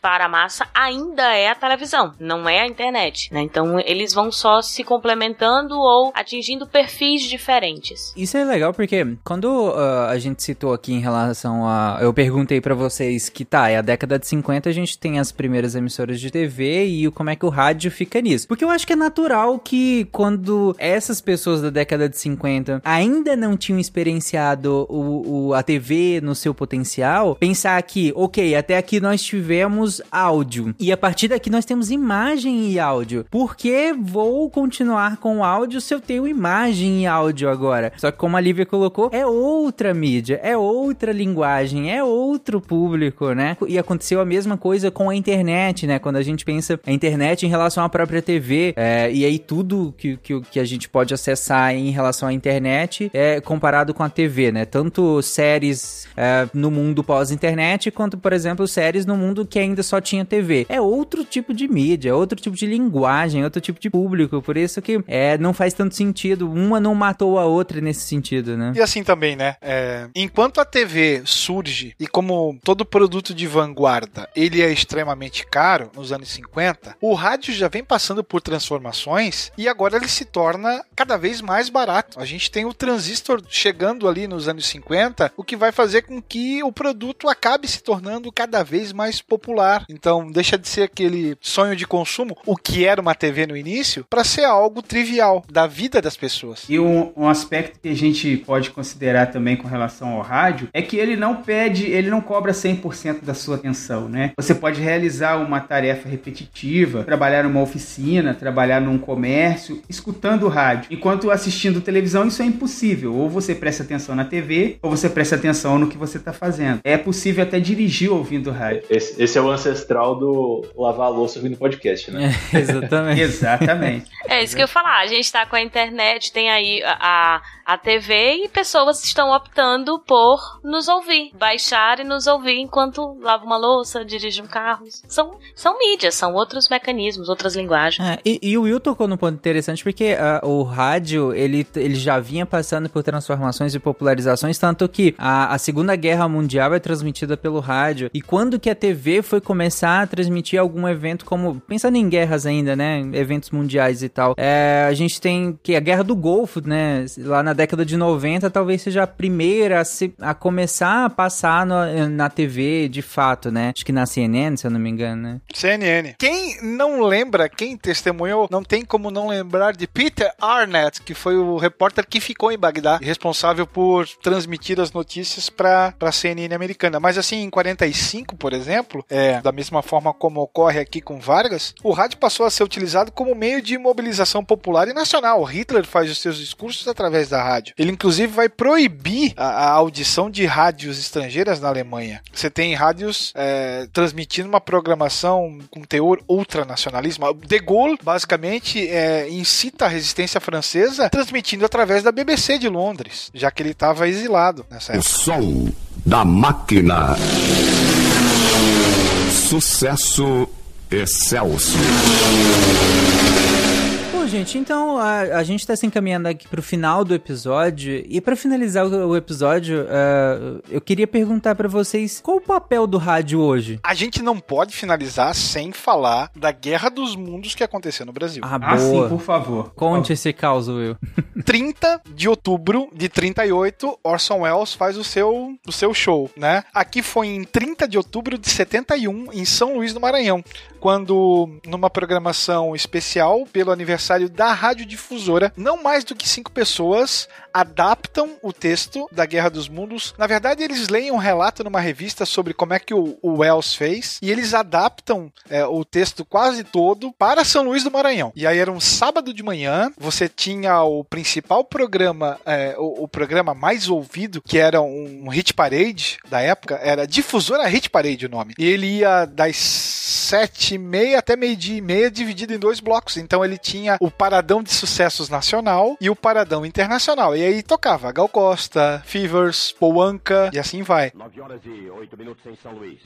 para a massa ainda é a televisão, não é a internet, né? Então eles vão só se complementando ou atingindo perfis diferentes. Isso é legal porque quando ah, a gente citou aqui em relação a. Eu perguntei pra vocês que tá, é a década de 50, a gente tem as primeiras emissoras de TV e como é que o rádio fica nisso. Porque eu acho que é natural que quando essas pessoas da década de 50 ainda não tinham experienciado o, o- a TV no seu potencial, pensar que, ok, até aqui nós tivemos áudio e a partir daqui nós temos imagem e áudio. Por que vou continuar com áudio se eu tenho imagem e áudio agora? Só que como a Lívia colocou, é outra mídia, é outra linguagem, é outro público, né? E aconteceu a mesma coisa com a internet, né? Quando a gente pensa a internet em relação à própria TV, é, e aí tudo que, que, que a gente pode acessar em relação à internet é comparado com a TV, né? Tanto séries é, no mundo pós-internet, quanto, por exemplo, séries no mundo que ainda só tinha TV. É outro tipo de mídia, outro tipo de linguagem, outro tipo de público. Por isso que é, não faz tanto sentido. Uma não matou a outra nesse sentido, né? E assim também, né? É, enquanto a TV surge e como todo produto de vanguarda, ele é extremamente caro nos anos 50, o rádio já vem passando por transformações e agora ele se torna cada vez mais barato. A gente tem o transistor chegando ali nos anos 50, o que vai fazer com que o produto acabe se tornando cada vez mais popular. Então, deixa de ser aquele sonho de consumo, o que era uma TV no início, para ser algo trivial da vida das pessoas. E um, um aspecto que a gente pode considerar também com relação ao rádio é que ele não pede, ele não cobra 100% da sua atenção, né? Você pode realizar uma tarefa repetitiva, trabalhar numa oficina, trabalhar num comércio, escutando rádio. Enquanto assistindo televisão, isso é impossível. Ou você presta atenção na TV, ou você presta atenção no que você está fazendo. É possível até dirigir ouvindo rádio. Esse, esse é o ancestral do lavar a louça ouvindo podcast, né? exatamente. exatamente. É isso que eu ia falar. A gente tá com a internet, tem aí a, a, a TV e pessoas estão optando por nos ouvir, baixar e nos ouvir enquanto lava uma louça, dirige um carro. São, são mídias, são outros mecanismos, outras linguagens. É, e, e o Will tocou num ponto interessante porque ah, o rádio ele, ele já vinha passando por transformações e popularizações, tanto que a, a Segunda Guerra Mundial é transmitida pelo rádio. E quando que a TV foi começar a transmitir algum evento como. Pensando em guerras ainda, né? Eventos mundiais e tal. É, a gente tem que a Guerra do Golfo, né? Lá na década de 90, talvez seja a primeira a, se- a começar a passar no- na TV de fato, né? Acho que na CNN, se eu não me engano, né? CNN. Quem não lembra, quem testemunhou, não tem como não lembrar de Peter Arnett, que foi o repórter que ficou em Bagdá, responsável por transmitir as notícias para a CNN americana. Mas assim, em 45, por exemplo, é, da mesma forma como ocorre aqui com Vargas, o rádio passou a ser utilizado como meio de mobilização popular e nacional. Hitler faz os seus discursos através da rádio. Ele inclusive vai proibir a, a audição de rádios estrangeiras na Alemanha. Você tem rádios é, transmitindo uma programação com teor ultranacionalismo. De Gaulle, basicamente, é, incita a resistência francesa transmitindo através da BBC de Londres, já que ele estava exilado nessa O época. som da máquina. Sucesso excelso. Gente, então a, a gente tá se encaminhando aqui pro final do episódio. E pra finalizar o, o episódio, uh, eu queria perguntar pra vocês qual o papel do rádio hoje? A gente não pode finalizar sem falar da Guerra dos Mundos que aconteceu no Brasil. Ah, Ah, sim, boa. por favor. Conte esse caos, Will. 30 de outubro de 38, Orson Welles faz o seu, o seu show, né? Aqui foi em 30 de outubro de 71, em São Luís do Maranhão, quando, numa programação especial pelo aniversário da radiodifusora, não mais do que cinco pessoas adaptam o texto da Guerra dos Mundos. Na verdade, eles leem um relato numa revista sobre como é que o, o Wells fez e eles adaptam é, o texto quase todo para São Luís do Maranhão. E aí era um sábado de manhã, você tinha o principal programa, é, o, o programa mais ouvido, que era um hit parade da época, era Difusora Hit Parade o nome. E ele ia das sete e meia até meio-dia e meia, dividido em dois blocos. Então ele tinha o Paradão de Sucessos Nacional e o Paradão Internacional. E aí tocava Gal Costa, Fevers, Paul Anka e assim vai. 9 horas e 8 minutos em São Luís.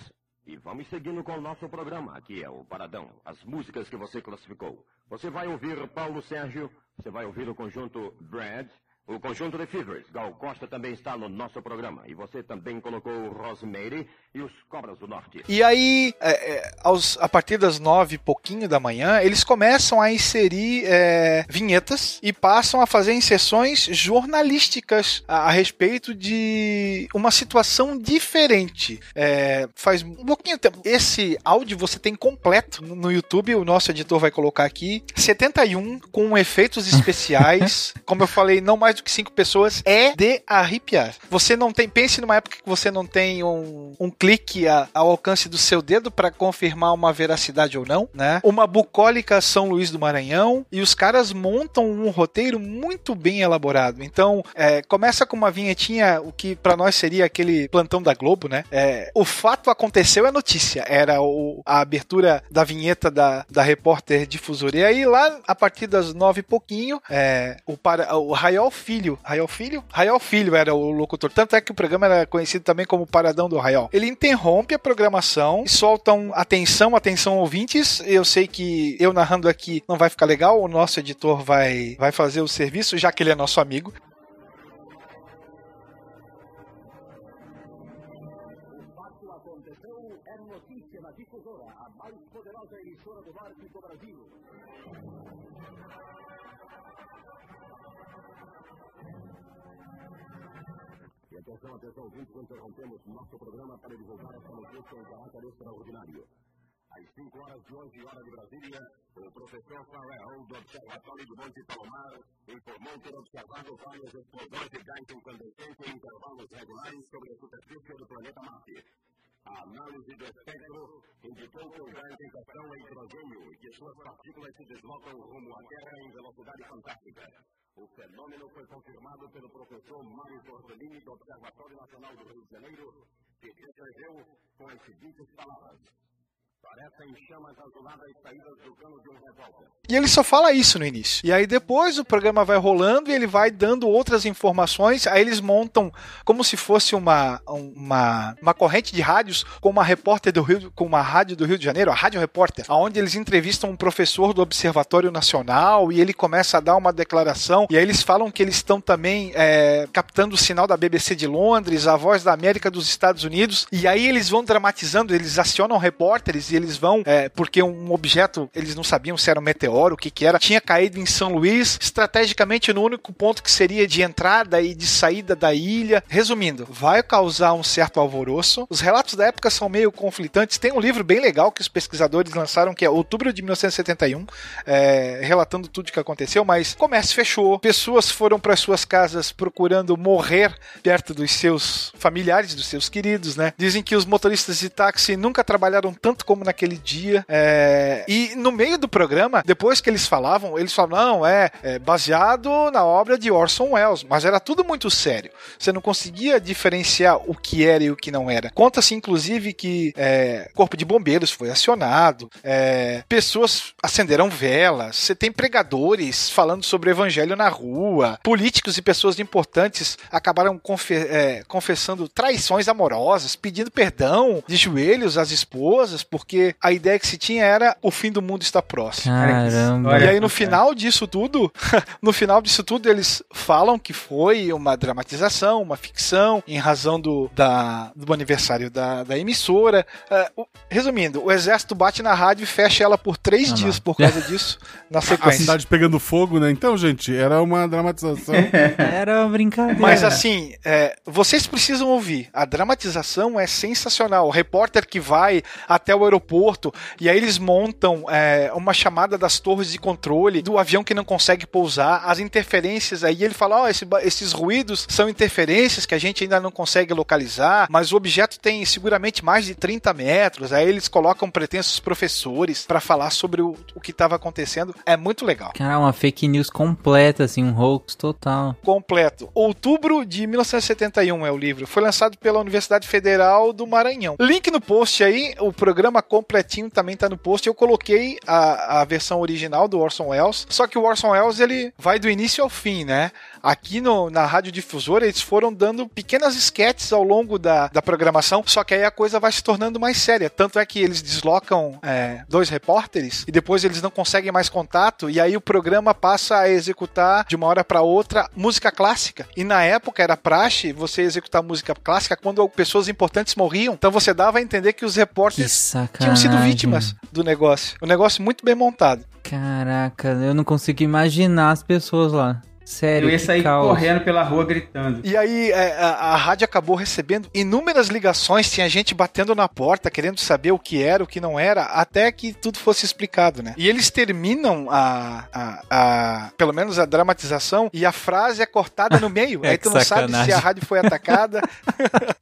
E vamos seguindo com o nosso programa, é o Paradão, as músicas que você classificou. Você vai ouvir Paulo Sérgio, você vai ouvir o conjunto Brad, o conjunto The Fevers. Gal Costa também está no nosso programa. E você também colocou o Rosemary e os Cobras do Norte. E aí, é, é, aos, a partir das nove e pouquinho da manhã, eles começam a inserir é, vinhetas e passam a fazer inserções jornalísticas a, a respeito de uma situação diferente. É, faz um pouquinho tempo. Esse áudio você tem completo no, no YouTube, o nosso editor vai colocar aqui. 71, com efeitos especiais. Como eu falei, não mais do que cinco pessoas. É de arrepiar. Você não tem. Pense numa época que você não tem um, um clique a- ao alcance do seu dedo para confirmar uma veracidade ou não, né? Uma bucólica São Luís do Maranhão e os caras montam um roteiro muito bem elaborado. Então, é, começa com uma vinhetinha, o que para nós seria aquele plantão da Globo, né? É, o fato aconteceu é notícia. Era o- a abertura da vinheta da, da repórter difusora. E aí, lá, a partir das nove e pouquinho, é, o, para, o Raiol Filho. Raiol Filho? Raiol Filho era o locutor. Tanto é que o programa era conhecido também como Paradão do Raiol. Ele interrompe a programação e solta um atenção, atenção ouvintes. Eu sei que eu narrando aqui não vai ficar legal, o nosso editor vai, vai fazer o serviço, já que ele é nosso amigo. E atenção, atenção, ouvintes, interrompemos nosso programa para divulgar esta notícia em caráter extraordinário. Às 5 horas de hoje, hora de Brasília, o professor Farrell, do Observatório de Monte Palomar, informou ter observado várias explosões de gás incandescente em intervalos regulares sobre a superfície do planeta Marte. A análise do espectro indicou que o gás em questão é hidrogênio e que suas partículas se deslocam rumo à Terra em velocidade fantástica. O fenômeno foi confirmado pelo professor Mário Tortolini do Observatório Nacional do Rio de Janeiro, que descreveu com as seguintes palavras. E ele só fala isso no início. E aí depois o programa vai rolando e ele vai dando outras informações. Aí eles montam como se fosse uma, uma, uma corrente de rádios com uma repórter do Rio, com uma rádio do Rio de Janeiro, a Rádio Repórter, onde eles entrevistam um professor do Observatório Nacional e ele começa a dar uma declaração. E aí eles falam que eles estão também é, captando o sinal da BBC de Londres, a voz da América dos Estados Unidos. E aí eles vão dramatizando, eles acionam repórteres e eles vão, é, porque um objeto, eles não sabiam se era um meteoro, o que que era, tinha caído em São Luís, estrategicamente no único ponto que seria de entrada e de saída da ilha. Resumindo, vai causar um certo alvoroço. Os relatos da época são meio conflitantes. Tem um livro bem legal que os pesquisadores lançaram, que é outubro de 1971, é, relatando tudo o que aconteceu, mas comércio fechou, pessoas foram para suas casas procurando morrer perto dos seus familiares, dos seus queridos, né? Dizem que os motoristas de táxi nunca trabalharam tanto como naquele dia. é, E no meio do programa, depois que eles falavam, eles falavam, não, é, é baseado na obra de Orson Welles, mas era tudo muito sério. Você não conseguia diferenciar o que era e o que não era. Conta-se, inclusive, que é, corpo de bombeiros foi acionado, é, pessoas acenderam velas, você tem pregadores falando sobre o evangelho na rua, políticos e pessoas importantes acabaram confe- é, confessando traições amorosas, pedindo perdão de joelhos às esposas, porque porque a ideia que se tinha era o fim do mundo está próximo. Caramba. E aí no final disso tudo, no final disso tudo eles falam que foi uma dramatização, uma ficção, em razão do, da, do aniversário da, da emissora. É, resumindo, o exército bate na rádio e fecha ela por três Ah, dias não. por causa disso, na A sequência. cidade pegando fogo, né? Então, gente, era uma dramatização. Era uma brincadeira. Mas assim, é, vocês precisam ouvir. A dramatização é sensacional. O repórter que vai até o aeroporto e aí eles montam é, uma chamada das torres de controle do avião que não consegue pousar, as interferências aí ele fala, ó, esse ba- esses ruídos são interferências que a gente ainda não consegue localizar, mas o objeto tem seguramente mais de 30 metros. Aí eles colocam pretensos professores para falar sobre o, o que estava acontecendo. É muito legal. Cara, uma fake news completa, assim, um hoax total. completo. Outubro de 1971 é o livro. Foi lançado pela Universidade Federal do Maranhão. Link no post aí, o programa completinho também tá no post. Eu coloquei a, a versão original do Orson Welles, só que o Orson Welles ele vai do início ao fim, né? Aqui no, na radiodifusora eles foram dando pequenas esquetes ao longo da, da programação, só que aí a coisa vai se tornando mais séria. Tanto é que eles deslocam é, dois repórteres e depois eles não conseguem mais contato, e aí o programa passa a executar de uma hora para outra música clássica. E na época era praxe você executar música clássica quando pessoas importantes morriam. Então você dava a entender que os repórteres tinham sido vítimas do negócio. O negócio muito bem montado. Caraca, eu não consigo imaginar as pessoas lá. Sério, Eu ia sair caos. correndo pela rua gritando. E aí é, a, a rádio acabou recebendo inúmeras ligações, tinha gente batendo na porta, querendo saber o que era, o que não era, até que tudo fosse explicado, né? E eles terminam a, a, a- pelo menos a dramatização e a frase é cortada no meio. É, aí tu que não sabe se sacanagem. a rádio foi atacada.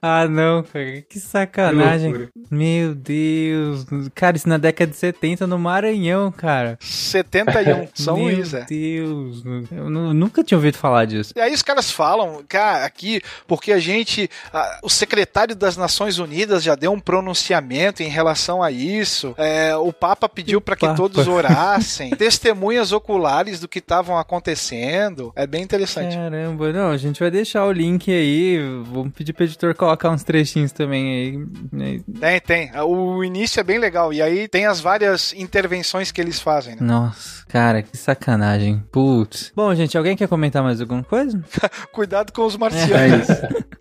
Ah, não, cara. Que sacanagem. Que Meu Deus. Cara, isso na década de 70 no Maranhão, cara. 71, São Meu Luís, é. Deus. Eu nu- nunca tinha ouvido falar disso. E aí os caras falam, cara, aqui, porque a gente, a- o secretário das Nações Unidas já deu um pronunciamento em relação a isso. É, o Papa pediu para que Papa. todos orassem. Testemunhas oculares do que estavam acontecendo. É bem interessante. Caramba, não, a gente vai deixar o link aí. Vamos pedir pro editor colocar uns trechinhos também aí. Tem, tem. O início é bem legal. E aí tem as várias intervenções que eles fazem, né? Nossa, cara, que sacanagem. Putz. Bom, gente, alguém quer comentar mais alguma coisa? Cuidado com os marcianos.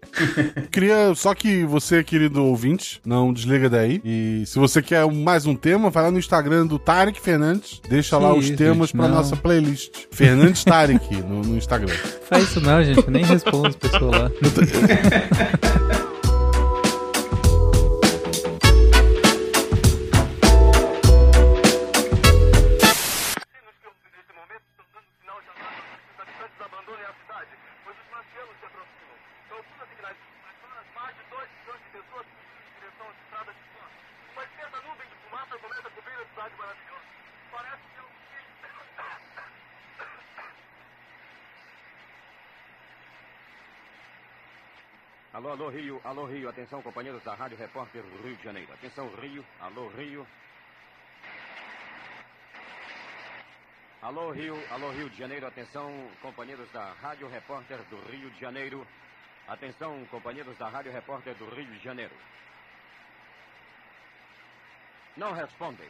Queria só que você, querido ouvinte, não desliga daí. E se você quer mais um tema, vai lá no Instagram do Tarek Fernandes. Deixa lá Que os isso, temas gente, pra não. nossa playlist. Fernandes Tarek no, no Instagram. Faz isso não, gente. Eu nem respondo as pessoas lá. Alô, alô, Rio, alô, Rio, atenção, companheiros da Rádio Repórter Rio de Janeiro. Atenção, Rio, alô, Rio. Alô, Rio, alô, Rio de Janeiro, atenção, companheiros da Rádio Repórter do Rio de Janeiro. Atenção, companheiros da Rádio Repórter do Rio de Janeiro. Não respondem.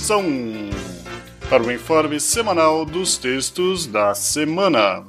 Atenção para o informe semanal dos textos da semana.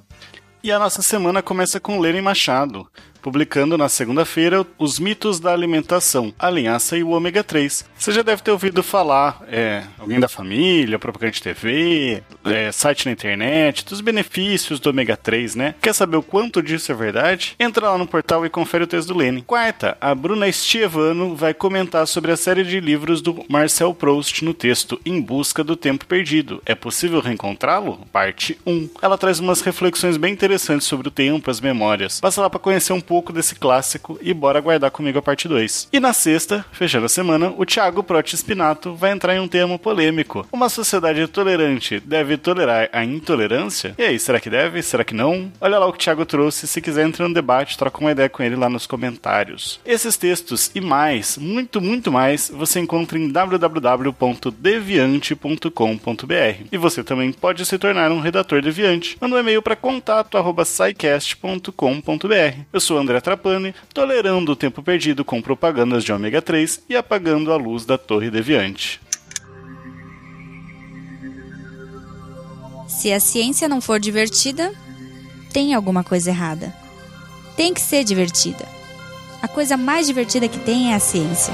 E a nossa semana começa com Lênin Machado. Publicando na segunda-feira Os Mitos da Alimentação, a linhaça e o ômega 3. Você já deve ter ouvido falar, é, alguém da família, propaganda de TV, é, site na internet, dos benefícios do ômega 3, né? Quer saber o quanto disso é verdade? Entra lá no portal e confere o texto do Lenin. Quarta, a Bruna Stievano vai comentar sobre a série de livros do Marcel Proust no texto Em Busca do Tempo Perdido. É possível reencontrá-lo? Parte 1. Ela traz umas reflexões bem interessantes sobre o tempo, as memórias. Passa lá para conhecer um pouco desse clássico e bora aguardar comigo a parte 2. E na sexta, fechando a semana, o Thiago Proti Spinato vai entrar em um termo polêmico. Uma sociedade tolerante deve tolerar a intolerância? E aí, será que deve? Será que não? Olha lá o que o Thiago trouxe. Se quiser entrar no debate, troca uma ideia com ele lá nos comentários. Esses textos e mais, muito, muito mais, você encontra em www.deviante.com.br. E você também pode se tornar um redator deviante. Manda um e-mail para contato@scicast.com.br. Eu sou André Trapani, tolerando o tempo perdido com propagandas de ômega 3 e apagando a luz da Torre Deviante. Se a ciência não for divertida, tem alguma coisa errada. Tem que ser divertida. A coisa mais divertida que tem é a ciência.